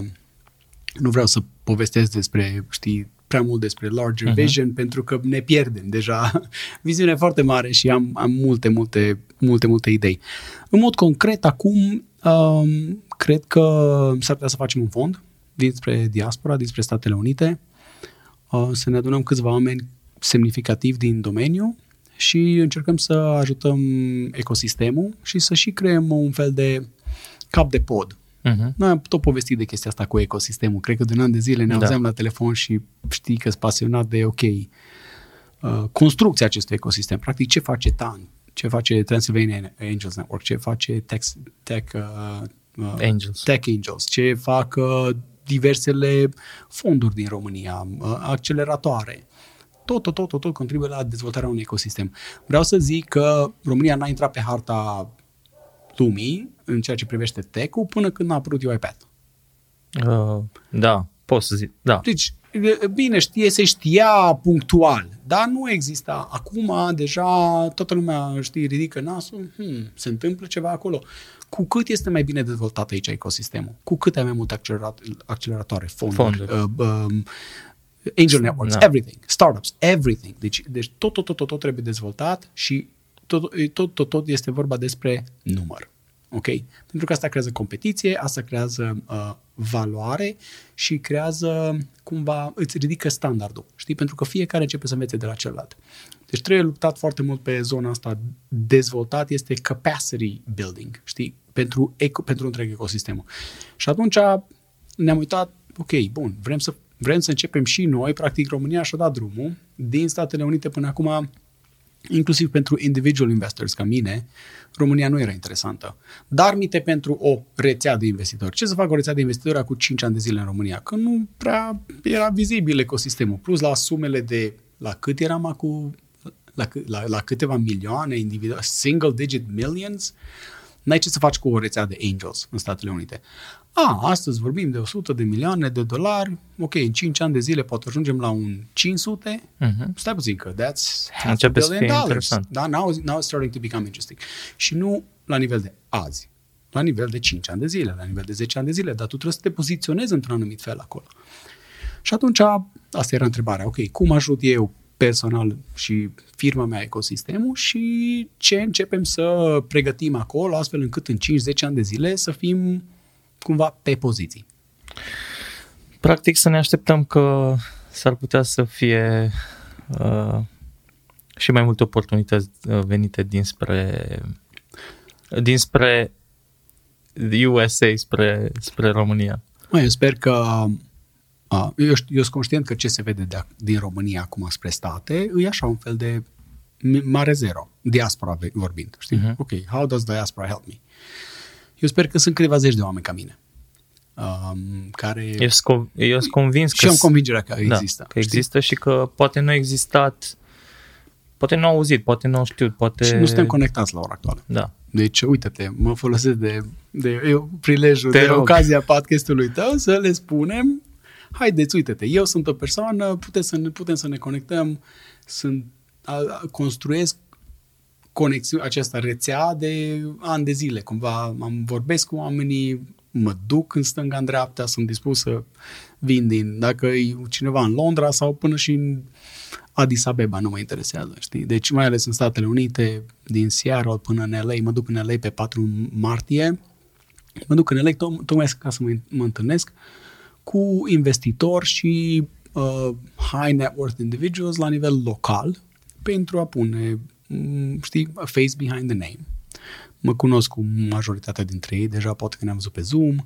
nu vreau să povestesc despre, știi, prea mult despre larger Mhm. uh-huh. vision pentru că ne pierdem deja. Viziune foarte mare și am, am multe, multe, multe, multe idei. În mod concret, acum um, cred că s-ar putea să facem un fond dinspre diaspora, dinspre Statele Unite, uh, să ne adunăm câțiva oameni semnificativi din domeniu și încercăm să ajutăm ecosistemul și să și creăm un fel de cap de pod. Uh-huh. Noi am tot povestit de chestia asta cu ecosistemul. Cred că de un an de zile ne Da. auzeam la telefon și știi că sunt pasionat de, ok, uh, construcția acestui ecosistem. Practic, ce face TAN? Ce face Transylvania Angels Network? Ce face Tech, tech, uh, uh, Angels. Tech Angels? Ce fac uh, diversele fonduri din România? Uh, acceleratoare? tot, tot, tot, tot, tot contribuie la dezvoltarea unui ecosistem. Vreau să zic că România n-a intrat pe harta lumii în ceea ce privește tech-ul până când a apărut UiPath. Uh, da, pot să zic, da. Deci, bine, știe, se știa punctual, dar nu exista. Acum, deja, toată lumea, știi, ridică nasul, hmm, se întâmplă ceva acolo. Cu cât este mai bine dezvoltat aici ecosistemul, cu cât ai mai multe accelerat, acceleratoare, fonduri, Fonduri. Uh, um, angel networks, Da. everything, startups, everything. Deci, deci tot, tot, tot, tot, tot trebuie dezvoltat și tot, tot, tot, tot este vorba despre număr. Ok? Pentru că asta creează competiție, asta creează uh, valoare și creează cumva, îți ridică standardul. Știi? Pentru că fiecare începe să învețe de la celălalt. Deci trebuie luptat foarte mult pe zona asta. Dezvoltat este capacity building, știi? Pentru, eco, pentru întreg ecosistemul. Și atunci ne-am uitat, ok, bun, vrem să, vrem să începem și noi, practic România și-a dat drumul din Statele Unite până acum inclusiv pentru individual investors ca mine, România nu era interesantă. Dar mite pentru o rețea de investitori. Ce să fac o rețea de investitori cu 5 ani de zile în România? Că nu prea era vizibil ecosistemul. Plus la sumele de la cât eram acum, la, câ- la, la câteva milioane individuale, single digit millions, n-ai ce să faci cu o rețea de angels în Statele Unite. A, astăzi vorbim de 100 de milioane de dolari, ok, în 5 ani de zile poate ajungem la un 500, Mhm. stai puțin că that's half a Începe să billion fie dollars. interesant. Da, now, now it's starting to become interesting. Și nu la nivel de azi, la nivel de 5 ani de zile, la nivel de 10 ani de zile, dar tu trebuie să te poziționezi într-un anumit fel acolo. Și atunci, asta era întrebarea, ok, cum ajut eu personal și firma mea ecosistemul și ce începem să pregătim acolo, astfel încât în 5-10 ani de zile să fim cumva pe poziții. Practic să ne așteptăm că s-ar putea să fie uh, și mai multe oportunități uh, venite dinspre dinspre USA spre, spre România. Mă, eu sper că a, eu, știu, eu sunt conștient că ce se vede de, din România acum spre state e așa un fel de mi- mare zero, diaspora ve- vorbind, știi? Mhm. Uh-huh. Ok, how does diaspora help me? Eu sper că sunt câteva zeci de oameni ca mine um, care... Eu sunt conv- eu sunt convins și că am convingerea că da, există. că există și că poate nu a existat poate nu au auzit, poate nu au știut, poate... Și nu suntem conectați la ora actuală. Da. Deci, uite-te, mă folosesc de, de eu, prilejul, Te de rog. ocazia podcastului tău să le spunem, haideți, uite-te, eu sunt o persoană, putem să ne, putem să ne conectăm, sunt, a, a, construiesc conexiune, această rețea de ani de zile. Cumva am vorbesc cu oamenii, mă duc în stânga, în dreapta, sunt dispus să vin din, dacă e cineva în Londra sau până și în Addis Abeba, nu mă interesează, știi? Deci mai ales în Statele Unite, din Seattle până în LA, mă duc în LA pe 4 martie, mă duc în LA to- tocmai ca să mă, mă întâlnesc cu investitori și uh, high net worth individuals la nivel local pentru a pune, m, știi, a face behind the name. Mă cunosc cu majoritatea dintre ei, deja poate că ne-am văzut pe Zoom,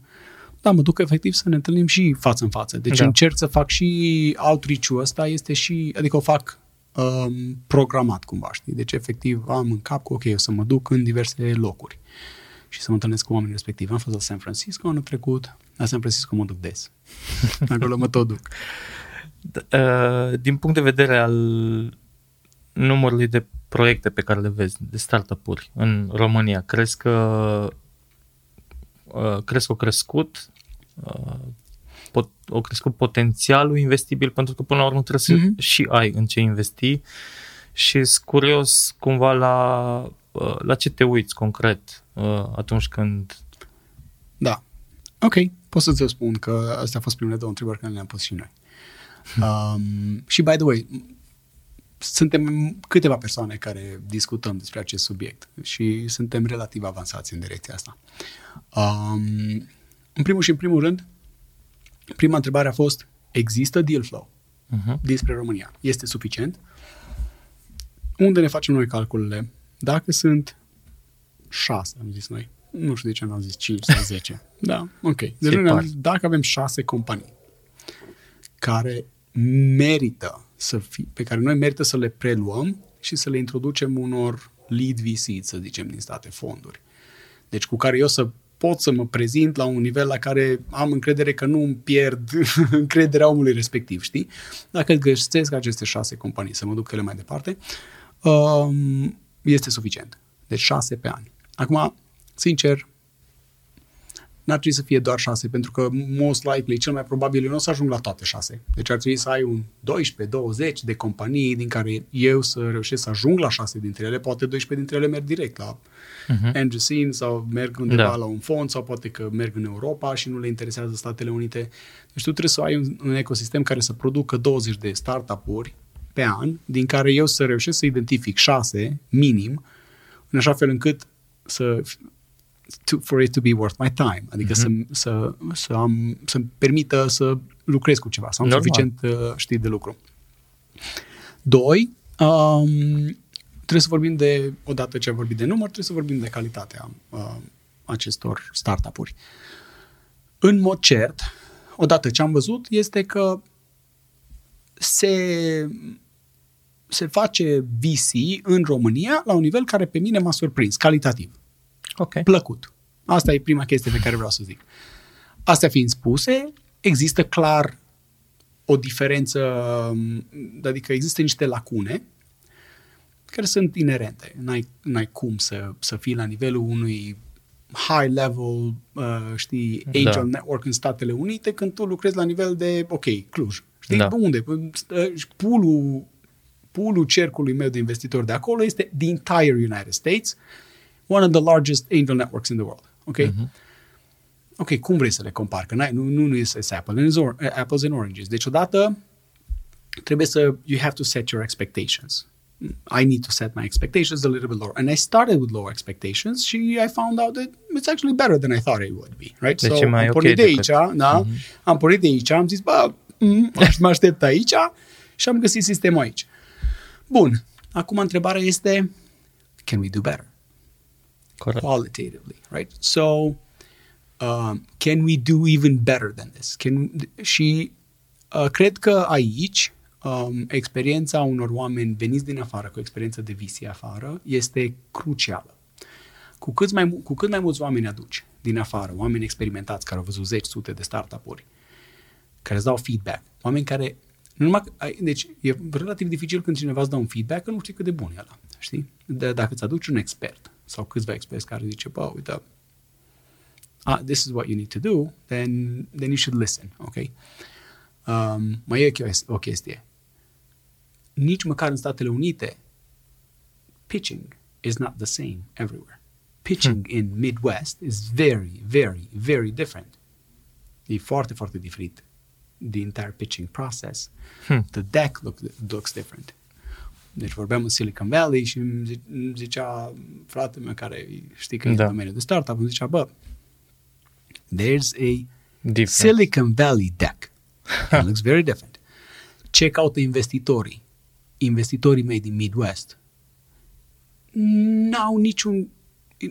dar mă duc efectiv să ne întâlnim și față în față. Deci Da. da. încerc să fac și outreach-ul ăsta, este și, adică o fac um, programat cumva, știi? Deci efectiv am în cap că ok, o să mă duc în diverse locuri și să mă întâlnesc cu oamenii respectivi. Am fost la San Francisco anul trecut, la San Francisco mă duc des. Acolo mă tot duc. Uh, din punct de vedere al numărului de proiecte pe care le vezi, de startup-uri în România, crezi că uh, crezi că au crescut uh, pot, au crescut potențialul investibil pentru că până la urmă trebuie să Mhm. și ai în ce investi și sunt curios cumva la, uh, la ce te uiți concret uh, atunci când Da. Ok, pot să-ți spun că astea au fost primele două întrebări care le-am pus și noi. Um, și, by the way, suntem câteva persoane care discutăm despre acest subiect și suntem relativ avansați în direcția asta. Um, în primul și în primul rând, prima întrebare a fost, există deal flow uh-huh. dinspre România? Este suficient? Unde ne facem noi calculele? Dacă sunt șase, am zis noi. Nu știu de ce nu am zis 5 sau 10. Da, ok. Deci Se noi ne-am pare. zis, dacă avem șase companii care merită să fi, pe care noi merită să le preluăm și să le introducem unor lead VC, să zicem, din state, fonduri. Deci cu care eu să pot să mă prezint la un nivel la care am încredere că nu îmi pierd încrederea omului respectiv, știi? Dacă găsesc aceste șase companii să mă duc ele mai departe, um, este suficient. Deci șase pe an. Acum, sincer, n-ar trebui să fie doar șase, pentru că most likely, cel mai probabil, eu nu o să ajung la toate șase. Deci ar trebui să ai un 12-20 de companii din care eu să reușesc să ajung la șase dintre ele, poate 12 dintre ele merg direct la uh-huh. Andrew Sin sau merg undeva da. la un fond sau poate că merg în Europa și nu le interesează Statele Unite. Deci tu trebuie să ai un, un ecosistem care să producă 20 de startup-uri pe an, din care eu să reușesc să identific șase, minim, în așa fel încât să to, for it to be worth my time. Adică mm-hmm. să, să, să am, să-mi permită să lucrez cu ceva, să am Normal. suficient, uh, știi, de lucru. Doi, um, trebuie să vorbim de, odată ce am vorbit de număr, trebuie să vorbim de calitatea uh, acestor startup-uri. În mod cert, odată ce am văzut, este că se, se face VC în România la un nivel care pe mine m-a surprins, calitativ. Okay. Plăcut. Asta e prima chestie pe care vreau să zic. Astea fiind spuse, există clar o diferență, adică există niște lacune care sunt inerente. N-ai, n-ai cum să, să fii la nivelul unui high level, uh, știi, da. angel da. network în Statele Unite când tu lucrezi la nivel de, ok, Cluj. Știi? Da. Unde? Pulul, pulul cercului meu de investitori de acolo este the entire United States one of the largest angel networks in the world. Ok? Uh-huh. Ok, cum vrei să le compari? Că nu, nu, nu este apple and or, apples and oranges. Deci odată trebuie să, you have to set your expectations. I need to set my expectations a little bit lower. And I started with low expectations și I found out that it's actually better than I thought it would be. Right? Deci so mai am pornit okay de aici, decât... da? Uh-huh. Am pornit de aici, am zis, bă, mm, mă aștept aici și am găsit sistemul aici. Bun. Acum întrebarea este, can we do better? Correct. qualitatively, right? So, um, can we do even better than this? Can, și uh, cred că aici um, experiența unor oameni veniți din afară, cu experiență de visi afară, este crucială. Cu cât, mai, cu cât mai mulți oameni aduci din afară, oameni experimentați care au văzut zeci, sute de startup-uri, care îți dau feedback, oameni care nu numai, deci e relativ dificil când cineva îți dă un feedback că nu știi cât de bun e ăla, știi? De, dacă îți aduci un expert sau câțiva experți care zice, bă, uite, ah, this is what you need to do, then, then you should listen, ok? Um, mai e o chestie. Nici măcar în Statele Unite, pitching is not the same everywhere. Pitching hmm. in Midwest is very, very, very different. E foarte, foarte diferit. The entire pitching process. Hmm. The deck look, looks different. Deci vorbeam în Silicon Valley și îmi zicea fratele meu care știi că da. e în domeniul de startup, îmi zicea, bă, there's a different. Silicon Valley deck. It looks very different. Ce caută investitorii? Investitorii mei din Midwest n-au niciun...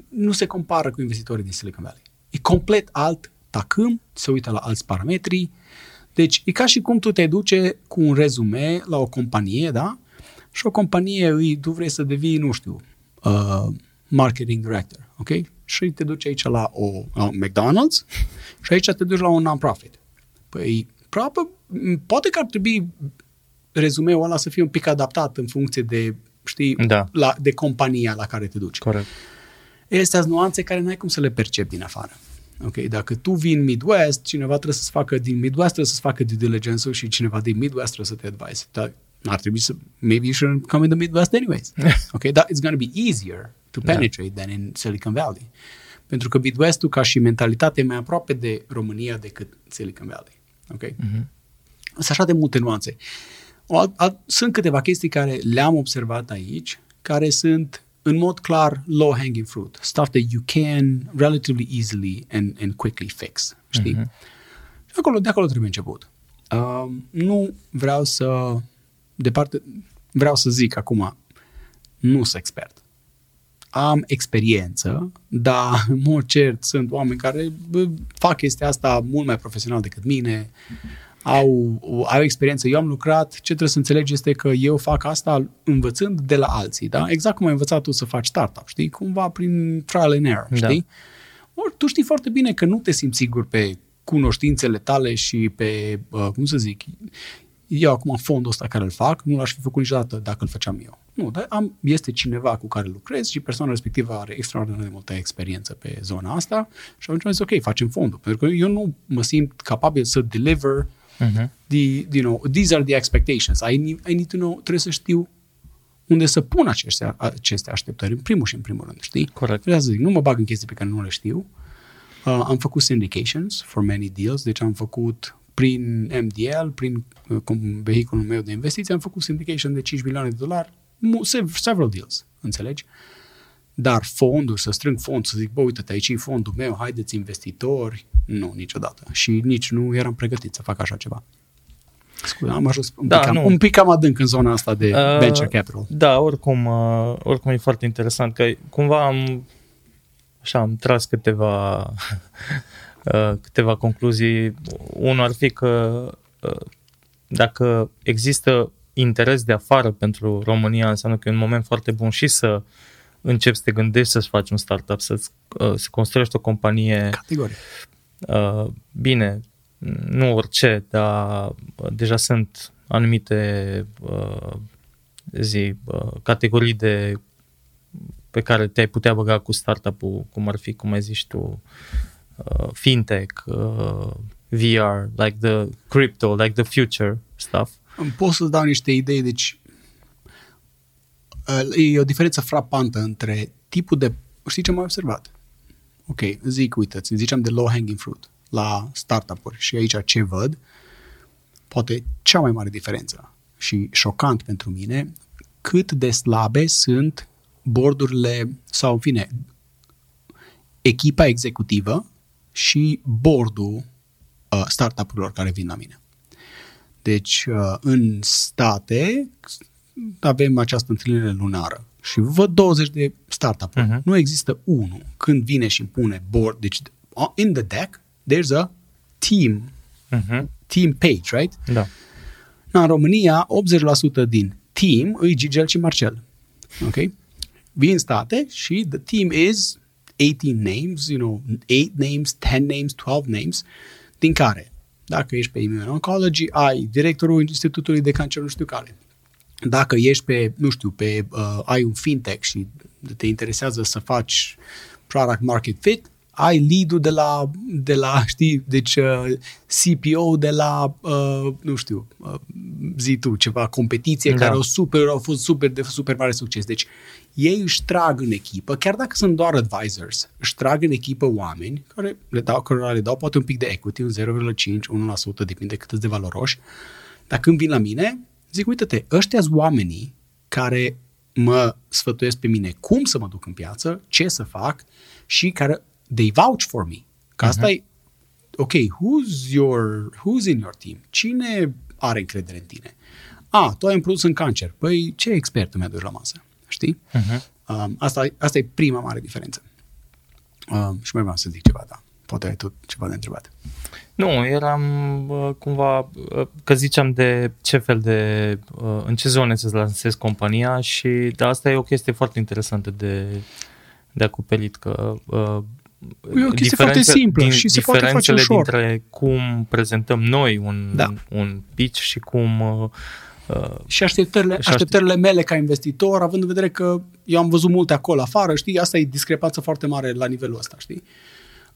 nu se compară cu investitorii din Silicon Valley. E complet alt tacâm, se uită la alți parametri. Deci e ca și cum tu te duce cu un rezume la o companie, da? Și o companie, îi, tu vrei să devii, nu știu, uh, marketing director, ok? Și te duci aici la o la un McDonald's și aici te duci la un non-profit. Păi, probabil, poate că ar trebui rezumeul ăla să fie un pic adaptat în funcție de, știi, da. la, de compania la care te duci. Corect. Este nuanțe care n-ai cum să le percepi din afară. Ok, dacă tu vii în Midwest, cineva trebuie să-ți facă din Midwest, trebuie să-ți facă due diligence și cineva din Midwest trebuie să te advise. Dar ar trebui să, maybe you shouldn't come in the Midwest anyways. okay, that is going to be easier to da. penetrate yeah. than in Silicon Valley. Pentru că Midwest-ul ca și mentalitate e mai aproape de România decât Silicon Valley. Ok? Mm-hmm. Sunt așa de multe nuanțe. O, a, sunt câteva chestii care le-am observat aici, care sunt în mod clar low-hanging fruit. Stuff that you can relatively easily and, and quickly fix. Știi? Mm-hmm. Și acolo, de acolo trebuie început. Uh, nu vreau să departe, vreau să zic acum, nu sunt expert. Am experiență, dar în mod cert sunt oameni care fac chestia asta mult mai profesional decât mine, au, au experiență. Eu am lucrat, ce trebuie să înțelegi este că eu fac asta învățând de la alții, da? Exact cum ai învățat tu să faci startup, știi? Cumva prin trial and error, da. știi? Or, tu știi foarte bine că nu te simți sigur pe cunoștințele tale și pe, uh, cum să zic, eu acum fondul ăsta care îl fac, nu l-aș fi făcut niciodată dacă îl făceam eu. Nu, dar am, este cineva cu care lucrez și persoana respectivă are extraordinar de multă experiență pe zona asta și atunci am zis, ok, facem fondul. Pentru că eu nu mă simt capabil să deliver uh-huh. the, you know, these are the expectations. I need, I need to know, trebuie să știu unde să pun aceste, aceste așteptări, în primul și în primul rând, știi? Corect. Vreau să zic, nu mă bag în chestii pe care nu le știu. Uh, am făcut syndications for many deals, deci am făcut prin MDL, prin uh, vehiculul meu de investiții, am făcut syndication de 5 milioane de dolari, several deals, înțelegi? Dar fonduri, să strâng fond, să zic, bă, uite-te, aici e fondul meu, haideți investitori, nu, niciodată. Și nici nu eram pregătit să fac așa ceva. Scuze, am ajuns un, da, pic, cam, un pic cam adânc în zona asta de uh, venture capital. Da, oricum, uh, oricum e foarte interesant că cumva am, așa, am tras câteva, uh, câteva concluzii. Unul ar fi că uh, dacă există interes de afară pentru România, înseamnă că e un moment foarte bun și să începi să te gândești să-ți faci un startup, să, uh, să construiești o companie. Categoric. Uh, bine, nu orice, dar deja sunt anumite uh, zi, uh, categorii de pe care te-ai putea băga cu startup-ul, cum ar fi, cum ai zis tu, uh, fintech, uh, VR, like the crypto, like the future stuff. Pot să dau niște idei, deci uh, e o diferență frapantă între tipul de... Știi ce am observat? Ok, zic, uite, ziceam de low-hanging fruit la startup-uri și aici ce văd, poate cea mai mare diferență și șocant pentru mine, cât de slabe sunt bordurile sau, în fine, echipa executivă și bordul uh, startup-urilor care vin la mine. Deci, uh, în state avem această întâlnire lunară și văd 20 de startup-uri. Uh-huh. Nu există unul când vine și pune board, deci uh, in the deck there's a team, uh-huh. team page, right? Da. în România, 80% din team îi Gigel și Marcel. Ok? Vin state și the team is 18 names, you know, 8 names, 10 names, 12 names, din care, dacă ești pe Immuno-Oncology, ai directorul Institutului de Cancer nu știu care. Dacă ești pe, nu știu, pe, uh, ai un fintech și te interesează să faci product market fit, ai lead-ul de la, de la știi, deci uh, CPO de la, uh, nu știu, uh, zi tu, ceva competiție da. care au, super, au fost super, de super mare succes. Deci ei își trag în echipă, chiar dacă sunt doar advisors, își trag în echipă oameni care le dau, care le dau poate un pic de equity, un 0,5, 1%, depinde cât de valoroși, dar când vin la mine, zic, uite-te, ăștia sunt oamenii care mă sfătuiesc pe mine cum să mă duc în piață, ce să fac și care they vouch for me. Că asta uh-huh. e, ok, who's, your, who's in your team? Cine are încredere în tine? A, tu ai un produs în cancer. Păi, ce expert mi aduci la masă? Știi? Uh-huh. Um, asta, asta e prima mare diferență. Um, și mai vreau să zic ceva, da. Poate ai tu ceva de întrebat. Nu, eram uh, cumva, uh, că ziceam de ce fel de, uh, în ce zone să-ți lansezi compania și de asta e o chestie foarte interesantă de, de acoperit, că uh, E o chestie foarte simplă din, și se poate face ușor. dintre cum prezentăm noi un, da. un pitch și cum... Uh, uh și așteptările, și așteptările mele ca investitor, având în vedere că eu am văzut multe acolo afară, știi, asta e discrepanță foarte mare la nivelul ăsta, știi?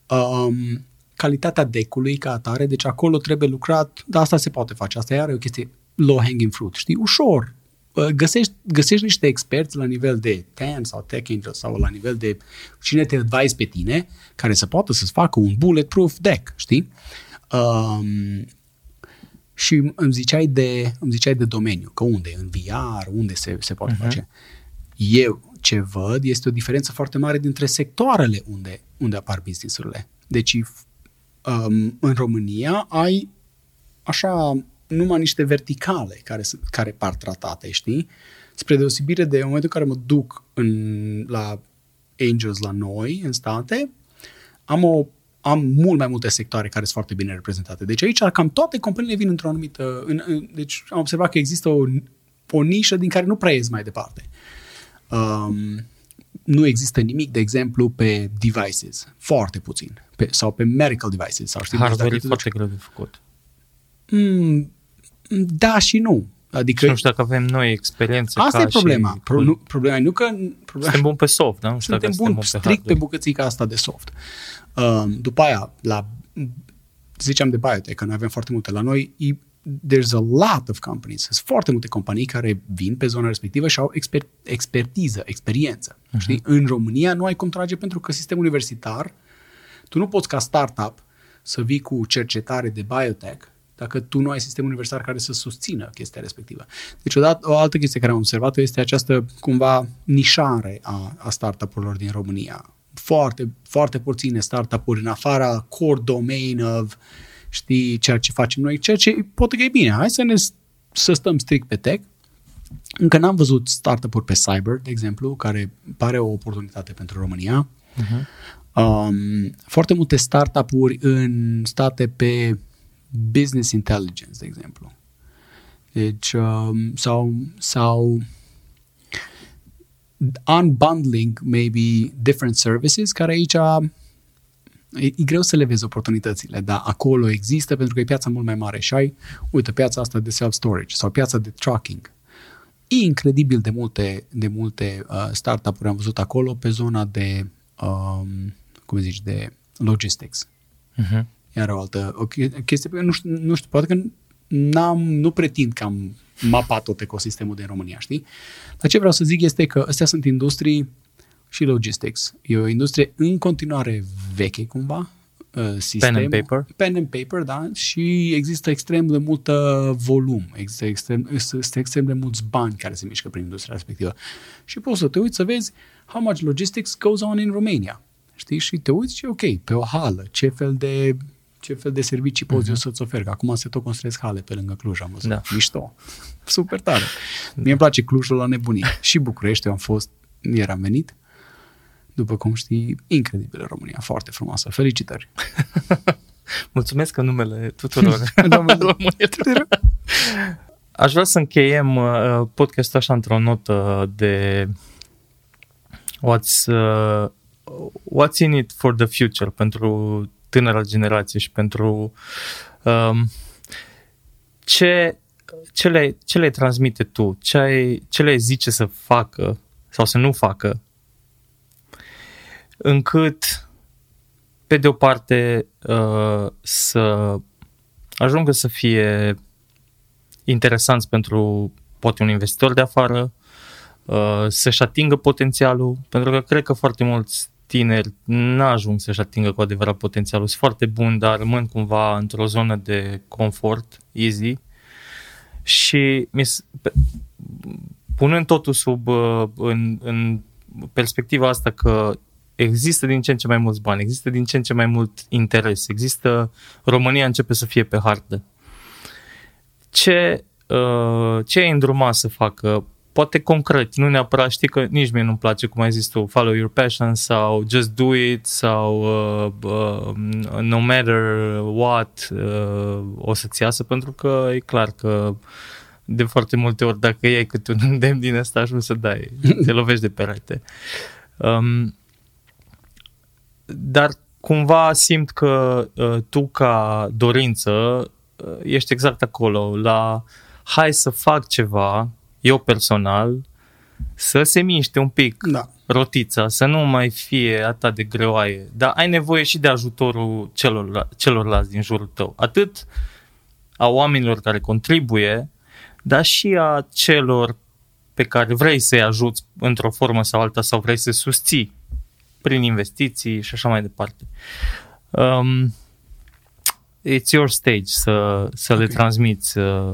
Um, calitatea decului ca atare, deci acolo trebuie lucrat, dar asta se poate face, asta iar e o chestie low-hanging fruit, știi, ușor, găsești, găsești niște experți la nivel de TAN sau Tech Angel sau la nivel de cine te advise pe tine, care să poată să-ți facă un bulletproof deck, știi? Um, și îmi ziceai de, îmi ziceai de domeniu, că unde, în VR, unde se, se poate uh-huh. face. Eu ce văd este o diferență foarte mare dintre sectoarele unde, unde apar businessurile. Deci um, în România ai așa numai niște verticale care, care par tratate, știi? Spre deosebire de momentul în care mă duc în, la Angels la noi, în state, am, o, am mult mai multe sectoare care sunt foarte bine reprezentate. Deci aici cam toate companiile vin într-o anumită... În, în, deci am observat că există o, o nișă din care nu prea ies mai departe. Um, nu există nimic, de exemplu, pe devices. Foarte puțin. Pe, sau pe medical devices. Sau, știi, Hardware e foarte greu de făcut. Mm, da și nu. Adică, și nu știu dacă avem noi experiențe Asta ca e problema. Și... Pro, nu, problema e nu că... Problema, suntem buni pe soft, da? Nu știu suntem dacă buni suntem strict pe hardware. bucățica asta de soft. Uh, după aia, la ziceam de biotech, că noi avem foarte multe la noi, e, there's a lot of companies, sunt foarte multe companii care vin pe zona respectivă și au exper- expertiză, experiență. Uh-huh. Știi? În România nu ai cum trage pentru că sistemul universitar, tu nu poți ca startup să vii cu cercetare de biotech dacă tu nu ai sistem universitar care să susțină chestia respectivă. Deci odată, o altă chestie care am observat este această cumva nișare a, a startup-urilor din România. Foarte, foarte puține startup-uri în afara core domain of știi, ceea ce facem noi, ceea ce poate că e bine. Hai să ne să stăm strict pe tech. Încă n-am văzut startup-uri pe cyber, de exemplu, care pare o oportunitate pentru România. Uh-huh. Um, foarte multe startup-uri în state pe business intelligence, de exemplu. Deci, um, sau, sau unbundling maybe different services, care aici e, e greu să le vezi oportunitățile, dar acolo există pentru că e piața mult mai mare și ai, uite, piața asta de self-storage sau piața de tracking. E incredibil de multe, de multe uh, startup-uri am văzut acolo pe zona de, um, cum zici, de logistics. Uh-huh. Iar o altă o chestie pe care nu știu, nu știu, poate că n-am, nu pretind că am mapat tot ecosistemul din România, știi? Dar ce vreau să zic este că astea sunt industrii și logistics. E o industrie în continuare veche, cumva, sistem, Pen and paper. Pen and paper, da, și există extrem de multă volum, există extrem, există extrem de mulți bani care se mișcă prin industria respectivă. Și poți să te uiți să vezi how much logistics goes on in Romania. Știi? Și te uiți și ok, pe o hală, ce fel de ce fel de servicii poți uh-huh. eu să-ți ofer. Că acum se tot construiesc hale pe lângă Cluj, am văzut. Da. Mișto. Super tare. Da. Mie îmi place Clujul la nebunie. și București, eu am fost, ieri am venit. După cum știi, incredibilă România, foarte frumoasă. Felicitări! Mulțumesc în numele tuturor românilor. Aș vrea să încheiem uh, podcastul așa într-o notă de what's, uh, what's in it for the future pentru tânăra generație și pentru um, ce, ce, le, ce le transmite tu, ce, ai, ce le zice să facă sau să nu facă? Încât pe de o parte uh, să ajungă să fie interesanți pentru poate un investitor de afară, uh, să-și atingă potențialul, pentru că cred că foarte mulți tineri n-ajung să-și atingă cu adevărat potențialul. Sunt foarte buni, dar rămân cumva într-o zonă de confort, easy. Și punând totul sub în, în perspectiva asta că există din ce în ce mai mulți bani, există din ce în ce mai mult interes, există România începe să fie pe hartă. Ce, uh, ce ai îndruma să facă poate concret, nu neapărat știi că nici mie nu-mi place cum ai zis tu, follow your passion sau just do it sau uh, uh, no matter what uh, o să-ți iasă pentru că e clar că de foarte multe ori dacă iei câte un îndemn din asta ajungi să dai, te lovești de perete. Um, dar cumva simt că uh, tu ca dorință uh, ești exact acolo la hai să fac ceva eu personal, să se miște un pic da. rotița, să nu mai fie atât de greoaie. Dar ai nevoie și de ajutorul celor, celorlalți din jurul tău. Atât a oamenilor care contribuie, dar și a celor pe care vrei să-i ajuți într-o formă sau alta sau vrei să susții prin investiții și așa mai departe. Um, it's your stage să, să okay. le transmiți uh,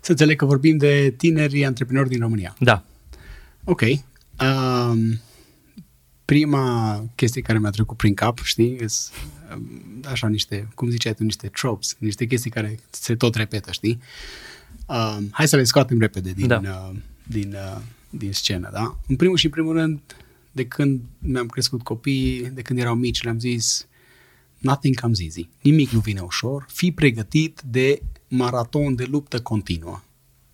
să înțeleg că vorbim de tineri antreprenori din România. Da. Ok. Um, prima chestie care mi-a trecut prin cap, știi, is, așa niște, cum ziceai tu, niște tropes, niște chestii care se tot repetă, știi? Um, hai să le scoatem repede din, da. uh, din, uh, din scenă, da? În primul și în primul rând, de când mi-am crescut copiii, de când erau mici, le-am zis nothing comes easy. Nimic nu vine ușor. Fii pregătit de maraton de luptă continuă.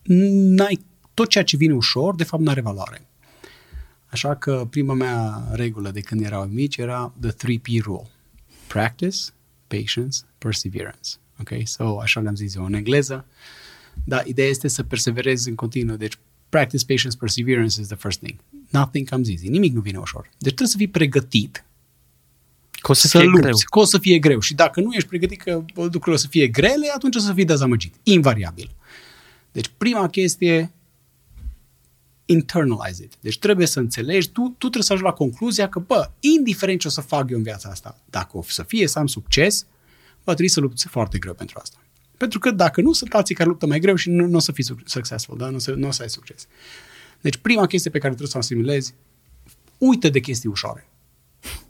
N-ai, tot ceea ce vine ușor, de fapt, nu are valoare. Așa că prima mea regulă de când erau mici era the 3P rule. Practice, patience, perseverance. Ok? So, așa le-am zis eu în engleză. Dar ideea este să perseverezi în continuu. Deci, practice, patience, perseverance is the first thing. Nothing comes easy. Nimic nu vine ușor. Deci trebuie să fii pregătit Că o să, să fie lupți, greu. că o să fie greu. Și dacă nu ești pregătit că lucrurile o să fie grele, atunci o să fii dezamăgit. Invariabil. Deci prima chestie, internalize it. Deci trebuie să înțelegi, tu, tu trebuie să ajungi la concluzia că, bă, indiferent ce o să fac eu în viața asta, dacă o să fie să am succes, va trebui să lupți foarte greu pentru asta. Pentru că dacă nu, sunt alții care luptă mai greu și nu, nu o să fii suc- successful, da? nu, o să, nu o să ai succes. Deci prima chestie pe care trebuie să o asimilezi, uită de chestii ușoare.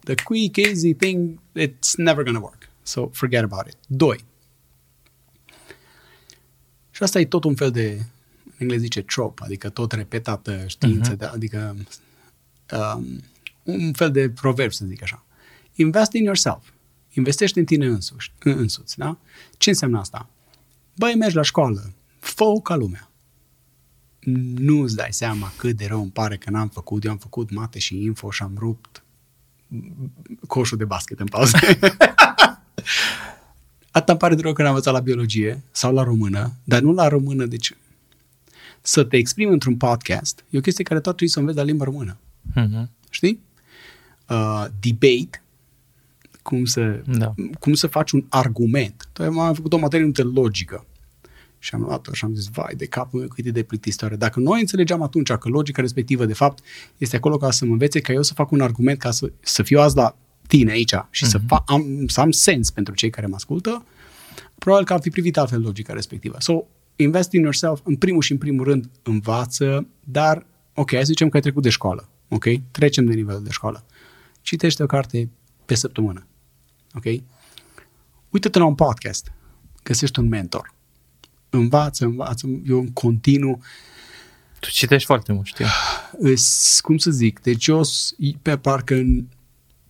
The quick, easy thing, it's never gonna work. So forget about it. Doi. Și asta e tot un fel de, în engleză zice trope, adică tot repetată știință, uh-huh. de, adică um, un fel de proverb, să zic așa. Invest in yourself. Investește în tine însuși, în- însuți, da? Ce înseamnă asta? Băi, mergi la școală, fă ca lumea. Nu-ți dai seama cât de rău îmi pare că n-am făcut. Eu am făcut mate și info și am rupt coșul de basket în pauză. Atât îmi pare de rău că n-am învățat la biologie sau la română, dar nu la română, deci să te exprimi într-un podcast e o chestie care tot trebuie să înveți la limba română. Mhm. Știi? Uh, debate, cum să, Da. cum să faci un argument. Noi am făcut o materie numită logică. Și am luat-o și am zis, vai, de capul meu cât e de plictisitoare. Dacă noi înțelegeam atunci că logica respectivă, de fapt, este acolo ca să mă învețe ca eu să fac un argument, ca să, să fiu azi la tine aici și să, fa- am, să am sens pentru cei care mă ascultă, probabil că am fi privit altfel logica respectivă. So, invest in yourself, în primul și în primul rând, învață, dar, ok, hai să zicem că ai trecut de școală, ok? Trecem de nivel de școală. Citește o carte pe săptămână, ok? Uită-te la un podcast, găsești un mentor. Învață, învață, eu în continuu, Tu citești foarte mult, știu. îs, cum să zic, deci eu s- pe parcă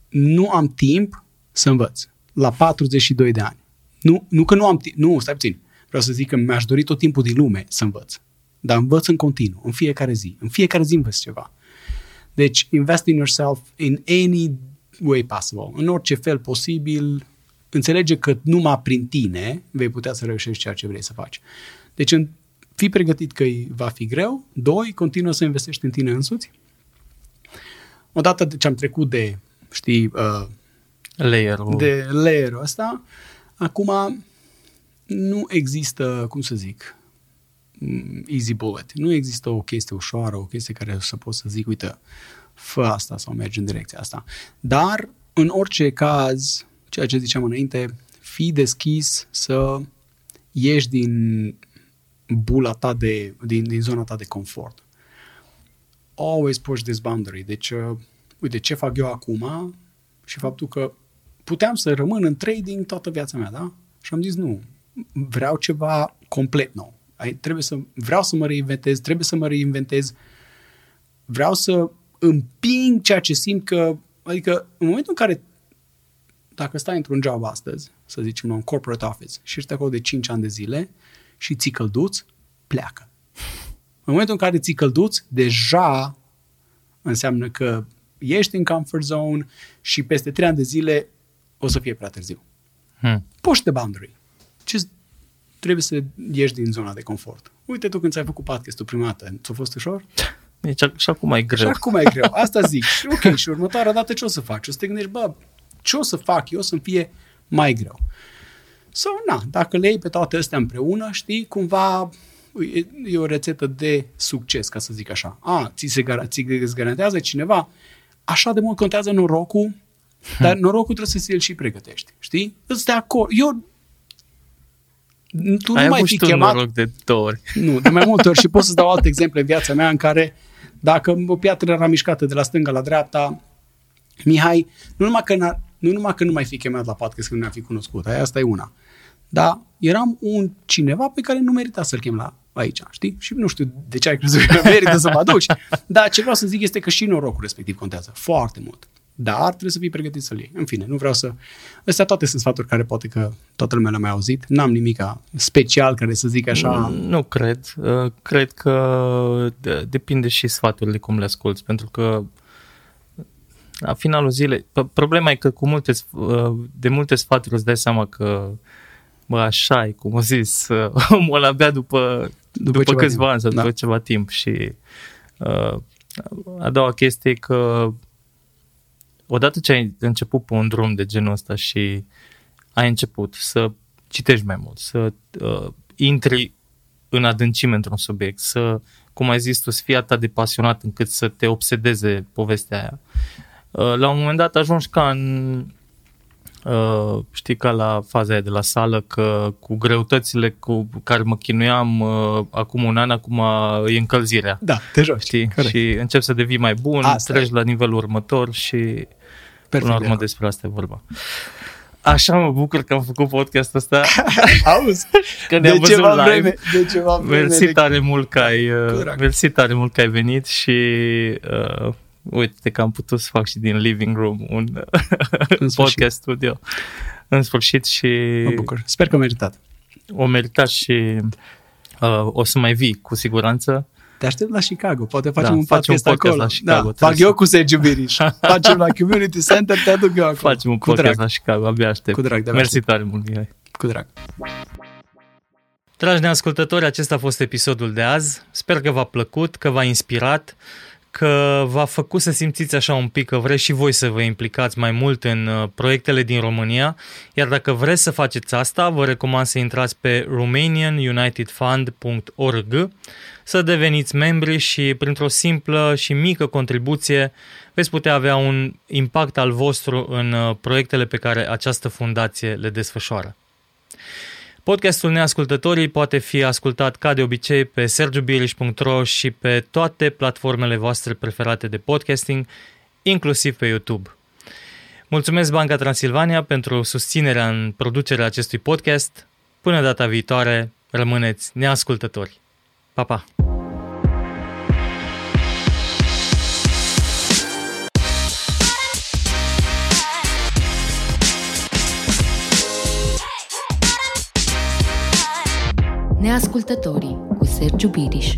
nu am timp să învăț la 42 de ani. Nu, nu că nu am timp, nu, stai puțin. Vreau să zic că mi-aș dori tot timpul din lume să învăț. Dar învăț în continuu, în fiecare zi. În fiecare zi învăț ceva. Deci, invest in yourself in any way possible. În orice fel posibil, înțelege că numai prin tine vei putea să reușești ceea ce vrei să faci. Deci, în, fii pregătit că îi va fi greu. Doi, continuă să investești în tine însuți. Odată ce am trecut de, știi, uh, Layer-ul. de layer-ul ăsta, acum nu există, cum să zic, mm, easy bullet. Nu există o chestie ușoară, o chestie care să pot să zic, uite, fă asta sau mergi în direcția asta. Dar, în orice caz, ceea ce ziceam înainte, fii deschis să ieși din bula ta de, din, din zona ta de confort. Always push this boundary. Deci, uh, uite, ce fac eu acum și faptul că puteam să rămân în trading toată viața mea, da? Și am zis, nu, vreau ceva complet nou. Ai, trebuie să, vreau să mă reinventez, trebuie să mă reinventez, vreau să împing ceea ce simt că, adică în momentul în care dacă stai într-un job astăzi, să zicem la un corporate office și ești acolo de 5 ani de zile și ții călduț, pleacă. În momentul în care ții călduț, deja înseamnă că ești în comfort zone și peste 3 ani de zile o să fie prea târziu. Hmm. Push the boundary. Ce trebuie să ieși din zona de confort. Uite tu când ți-ai făcut podcastul prima dată, ți-a fost ușor? Deci și acum e Și greu. acum e greu. Asta zic. Și ok, și următoarea dată ce o să faci? O să te gândești, bă, ce o să fac eu să-mi fie mai greu? Sau, na, dacă le iei pe toate astea împreună, știi, cumva e, e o rețetă de succes, ca să zic așa. A, ți se gar- ți îți garantează cineva, așa de mult contează norocul, dar norocul trebuie să ți-l și pregătești, știi? Îți de acord. Eu tu Ai nu mai avut fi și tu chemat noroc de două ori. nu, de mai multe ori și pot să-ți dau alte exemple în viața mea în care dacă o piatră era mișcată de la stânga la dreapta, Mihai, nu numai că, n-ar, nu, numai că nu mai fi chemat la podcast, că nu ne-a fi cunoscut, aia asta e una. Dar eram un cineva pe care nu merita să-l chem la aici, știi? Și nu știu de ce ai crezut că merită să mă aduci. Dar ce vreau să zic este că și norocul respectiv contează foarte mult. dar trebuie să fii pregătit să-l iei. În fine, nu vreau să... Astea toate sunt sfaturi care poate că toată lumea le-a mai auzit. N-am nimic special care să zic așa... Nu, nu cred. Uh, cred că depinde și sfaturile cum le asculți, pentru că la finalul zilei, problema e că cu multe, uh, de multe sfaturi îți dai seama că bă, așa e, cum a zis, omul abia după, după, după câțiva timp. ani sau după da. ceva timp și uh, a doua chestie e că odată ce ai început pe un drum de genul ăsta și ai început să citești mai mult, să uh, intri în adâncime într-un subiect, să, cum ai zis tu, să fii atât de pasionat încât să te obsedeze povestea aia. Uh, la un moment dat ajungi ca în Uh, știi ca la faza aia de la sală că cu greutățile cu care mă chinuiam uh, acum un an, acum e încălzirea. Da, te joci. Știi? Corect. Și încep să devii mai bun, asta treci e. la nivelul următor și Perfect, până la urmă de despre asta e vorba. Așa mă bucur că am făcut podcastul ăsta. Auzi? Că ne-am de văzut live. Vreme, de ceva vreme. Mersi tare mult că ai, uh, mersi tare mult că ai venit și uh, uite că am putut să fac și din living room un podcast studio în sfârșit și... Mă bucur. Sper că meritat. O meritat și uh, o să mai vii cu siguranță. Te aștept la Chicago, poate facem da, un podcast, un podcast acolo. la Chicago. Da, fac eu cu Sergiu Biriș. facem la Community Center, te aduc eu acolo. Facem un cu podcast drag. la Chicago, abia aștept. Cu drag, de Mersi tare mult, Mihai. Cu drag. Dragi neascultători, acesta a fost episodul de azi. Sper că v-a plăcut, că v-a inspirat că v-a făcut să simțiți așa un pic că vreți și voi să vă implicați mai mult în uh, proiectele din România, iar dacă vreți să faceți asta, vă recomand să intrați pe romanianunitedfund.org să deveniți membri și printr-o simplă și mică contribuție veți putea avea un impact al vostru în uh, proiectele pe care această fundație le desfășoară. Podcastul Neascultătorii poate fi ascultat ca de obicei pe sergiubiriș.ro și pe toate platformele voastre preferate de podcasting, inclusiv pe YouTube. Mulțumesc Banca Transilvania pentru susținerea în producerea acestui podcast. Până data viitoare, rămâneți neascultători. Pa, pa! Neascultătorii cu Sergiu Biriș